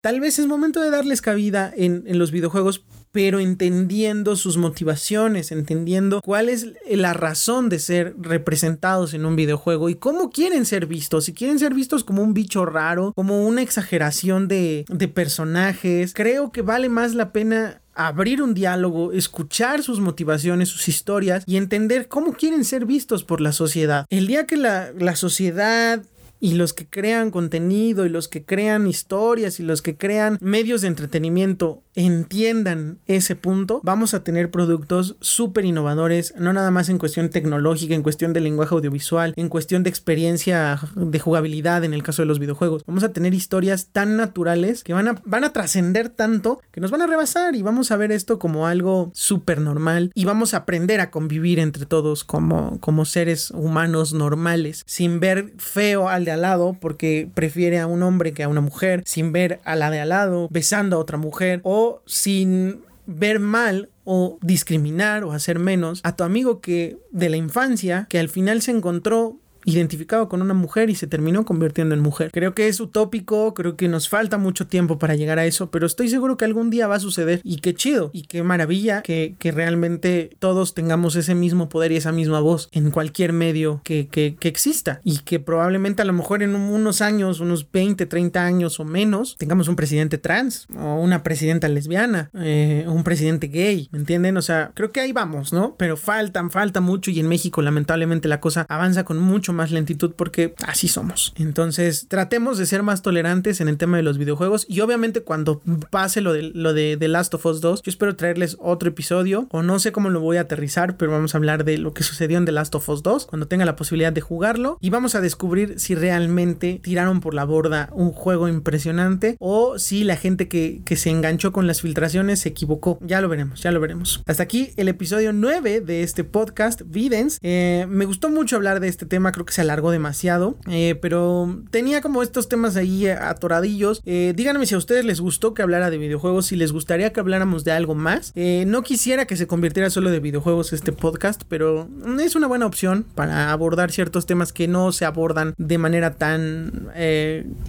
Tal vez es momento de darles cabida en, en los videojuegos pero entendiendo sus motivaciones, entendiendo cuál es la razón de ser representados en un videojuego y cómo quieren ser vistos. Si quieren ser vistos como un bicho raro, como una exageración de, de personajes, creo que vale más la pena abrir un diálogo, escuchar sus motivaciones, sus historias y entender cómo quieren ser vistos por la sociedad. El día que la, la sociedad y los que crean contenido y los que crean historias y los que crean medios de entretenimiento entiendan ese punto, vamos a tener productos súper innovadores, no nada más en cuestión tecnológica, en cuestión de lenguaje audiovisual, en cuestión de experiencia de jugabilidad en el caso de los videojuegos. Vamos a tener historias tan naturales que van a, van a trascender tanto que nos van a rebasar y vamos a ver esto como algo súper normal y vamos a aprender a convivir entre todos como, como seres humanos normales, sin ver feo al al lado porque prefiere a un hombre que a una mujer, sin ver a la de al lado besando a otra mujer o sin ver mal o discriminar o hacer menos a tu amigo que de la infancia que al final se encontró identificado con una mujer y se terminó convirtiendo en mujer. Creo que es utópico, creo que nos falta mucho tiempo para llegar a eso, pero estoy seguro que algún día va a suceder y qué chido y qué maravilla que, realmente todos tengamos ese mismo poder y esa misma voz en cualquier medio que, que, exista y que probablemente a lo mejor en unos años, unos 20, 30 años o menos, tengamos un presidente trans o una presidenta lesbiana, eh, un presidente gay, ¿me entienden? O sea, creo que ahí vamos, ¿no? Pero faltan, falta mucho y en México lamentablemente la cosa avanza con mucho más lentitud porque así somos. Entonces, tratemos de ser más tolerantes en el tema de los videojuegos y obviamente cuando pase lo de, lo de The Last of Us 2, yo espero traerles otro episodio o no sé cómo lo voy a aterrizar, pero vamos a hablar de lo que sucedió en The Last of Us 2 cuando tenga la posibilidad de jugarlo y vamos a descubrir si realmente tiraron por la borda un juego impresionante o si la gente que, que se enganchó con las filtraciones se equivocó. Ya lo veremos, ya lo veremos. Hasta aquí el episodio 9 de este podcast, Videns. Eh, me gustó mucho hablar de este tema, creo que se alargó demasiado, eh, pero tenía como estos temas ahí atoradillos. Eh, díganme si a ustedes les gustó que hablara de videojuegos, si les gustaría que habláramos de algo más. Eh, no quisiera que se convirtiera solo de videojuegos este podcast, pero es una buena opción para abordar ciertos temas que no se abordan de manera tan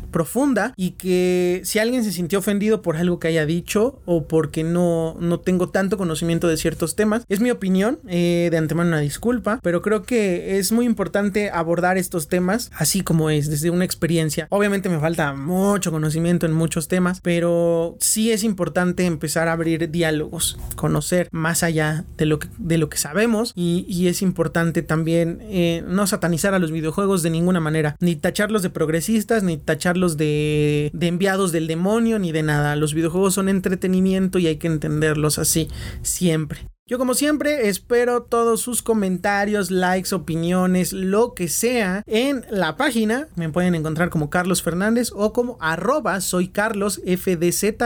profunda y que si alguien se sintió ofendido por algo que haya dicho o porque no, no tengo tanto conocimiento de ciertos temas, es mi opinión, de antemano una disculpa, pero creo que es muy importante abordar estos temas así como es, desde una experiencia. Obviamente me falta mucho conocimiento en muchos temas, pero sí es importante empezar a abrir diálogos, conocer más allá de lo que, de lo que sabemos y, es importante también eh, no satanizar a los videojuegos de ninguna manera, ni tacharlos de progresistas, ni tacharlos de, de enviados del demonio, ni de nada. Los videojuegos son entretenimiento y hay que entenderlos así siempre. Yo como siempre espero todos sus comentarios, likes, opiniones, lo que sea en la página. Me pueden encontrar como Carlos Fernández o como arroba soy Carlos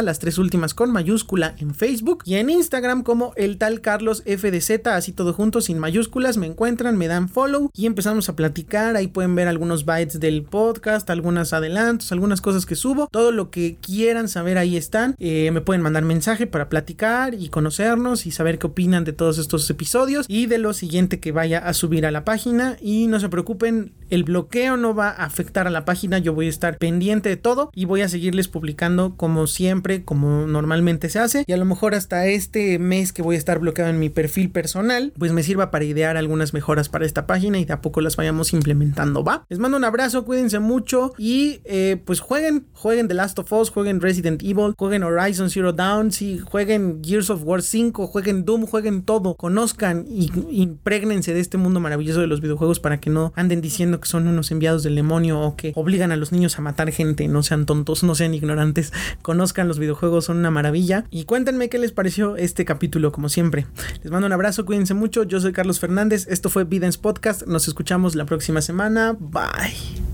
las tres últimas con mayúscula en Facebook y en Instagram como el tal Carlos FDZ, así todo junto sin mayúsculas. Me encuentran, me dan follow y empezamos a platicar. Ahí pueden ver algunos bytes del podcast, algunos adelantos, algunas cosas que subo. Todo lo que quieran saber ahí están. Eh, me pueden mandar mensaje para platicar y conocernos y saber qué opinan de todos estos episodios y de lo siguiente que vaya a subir a la página. Y no se preocupen, el bloqueo no va a afectar a la página. Yo voy a estar pendiente de todo y voy a seguirles publicando como siempre, como normalmente se hace. Y a lo mejor hasta este mes que voy a estar bloqueado en mi perfil personal, pues me sirva para idear algunas mejoras para esta página y de a poco las vayamos implementando. Va, les mando un abrazo, cuídense mucho y eh, pues jueguen, jueguen The Last of Us, jueguen Resident Evil, jueguen Horizon Zero Dawn, sí, jueguen Gears of War 5, jueguen Doom, jueguen en todo, conozcan y impregnense de este mundo maravilloso de los videojuegos para que no anden diciendo que son unos enviados del demonio o que obligan a los niños a matar gente, no sean tontos, no sean ignorantes, conozcan los videojuegos, son una maravilla y cuéntenme qué les pareció este capítulo como siempre. Les mando un abrazo, cuídense mucho, yo soy Carlos Fernández, esto fue Videns Podcast, nos escuchamos la próxima semana, bye.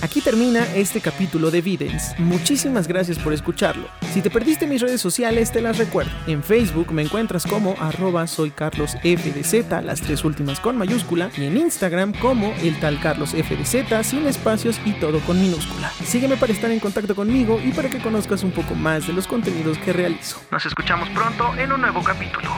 Aquí termina este capítulo de Videns. Muchísimas gracias por escucharlo. Si te perdiste mis redes sociales, te las recuerdo. En Facebook me encuentras como arroba soy Carlos las tres últimas con mayúscula, y en Instagram como el tal Carlos sin espacios y todo con minúscula. Sígueme para estar en contacto conmigo y para que conozcas un poco más de los contenidos que realizo. Nos escuchamos pronto en un nuevo capítulo.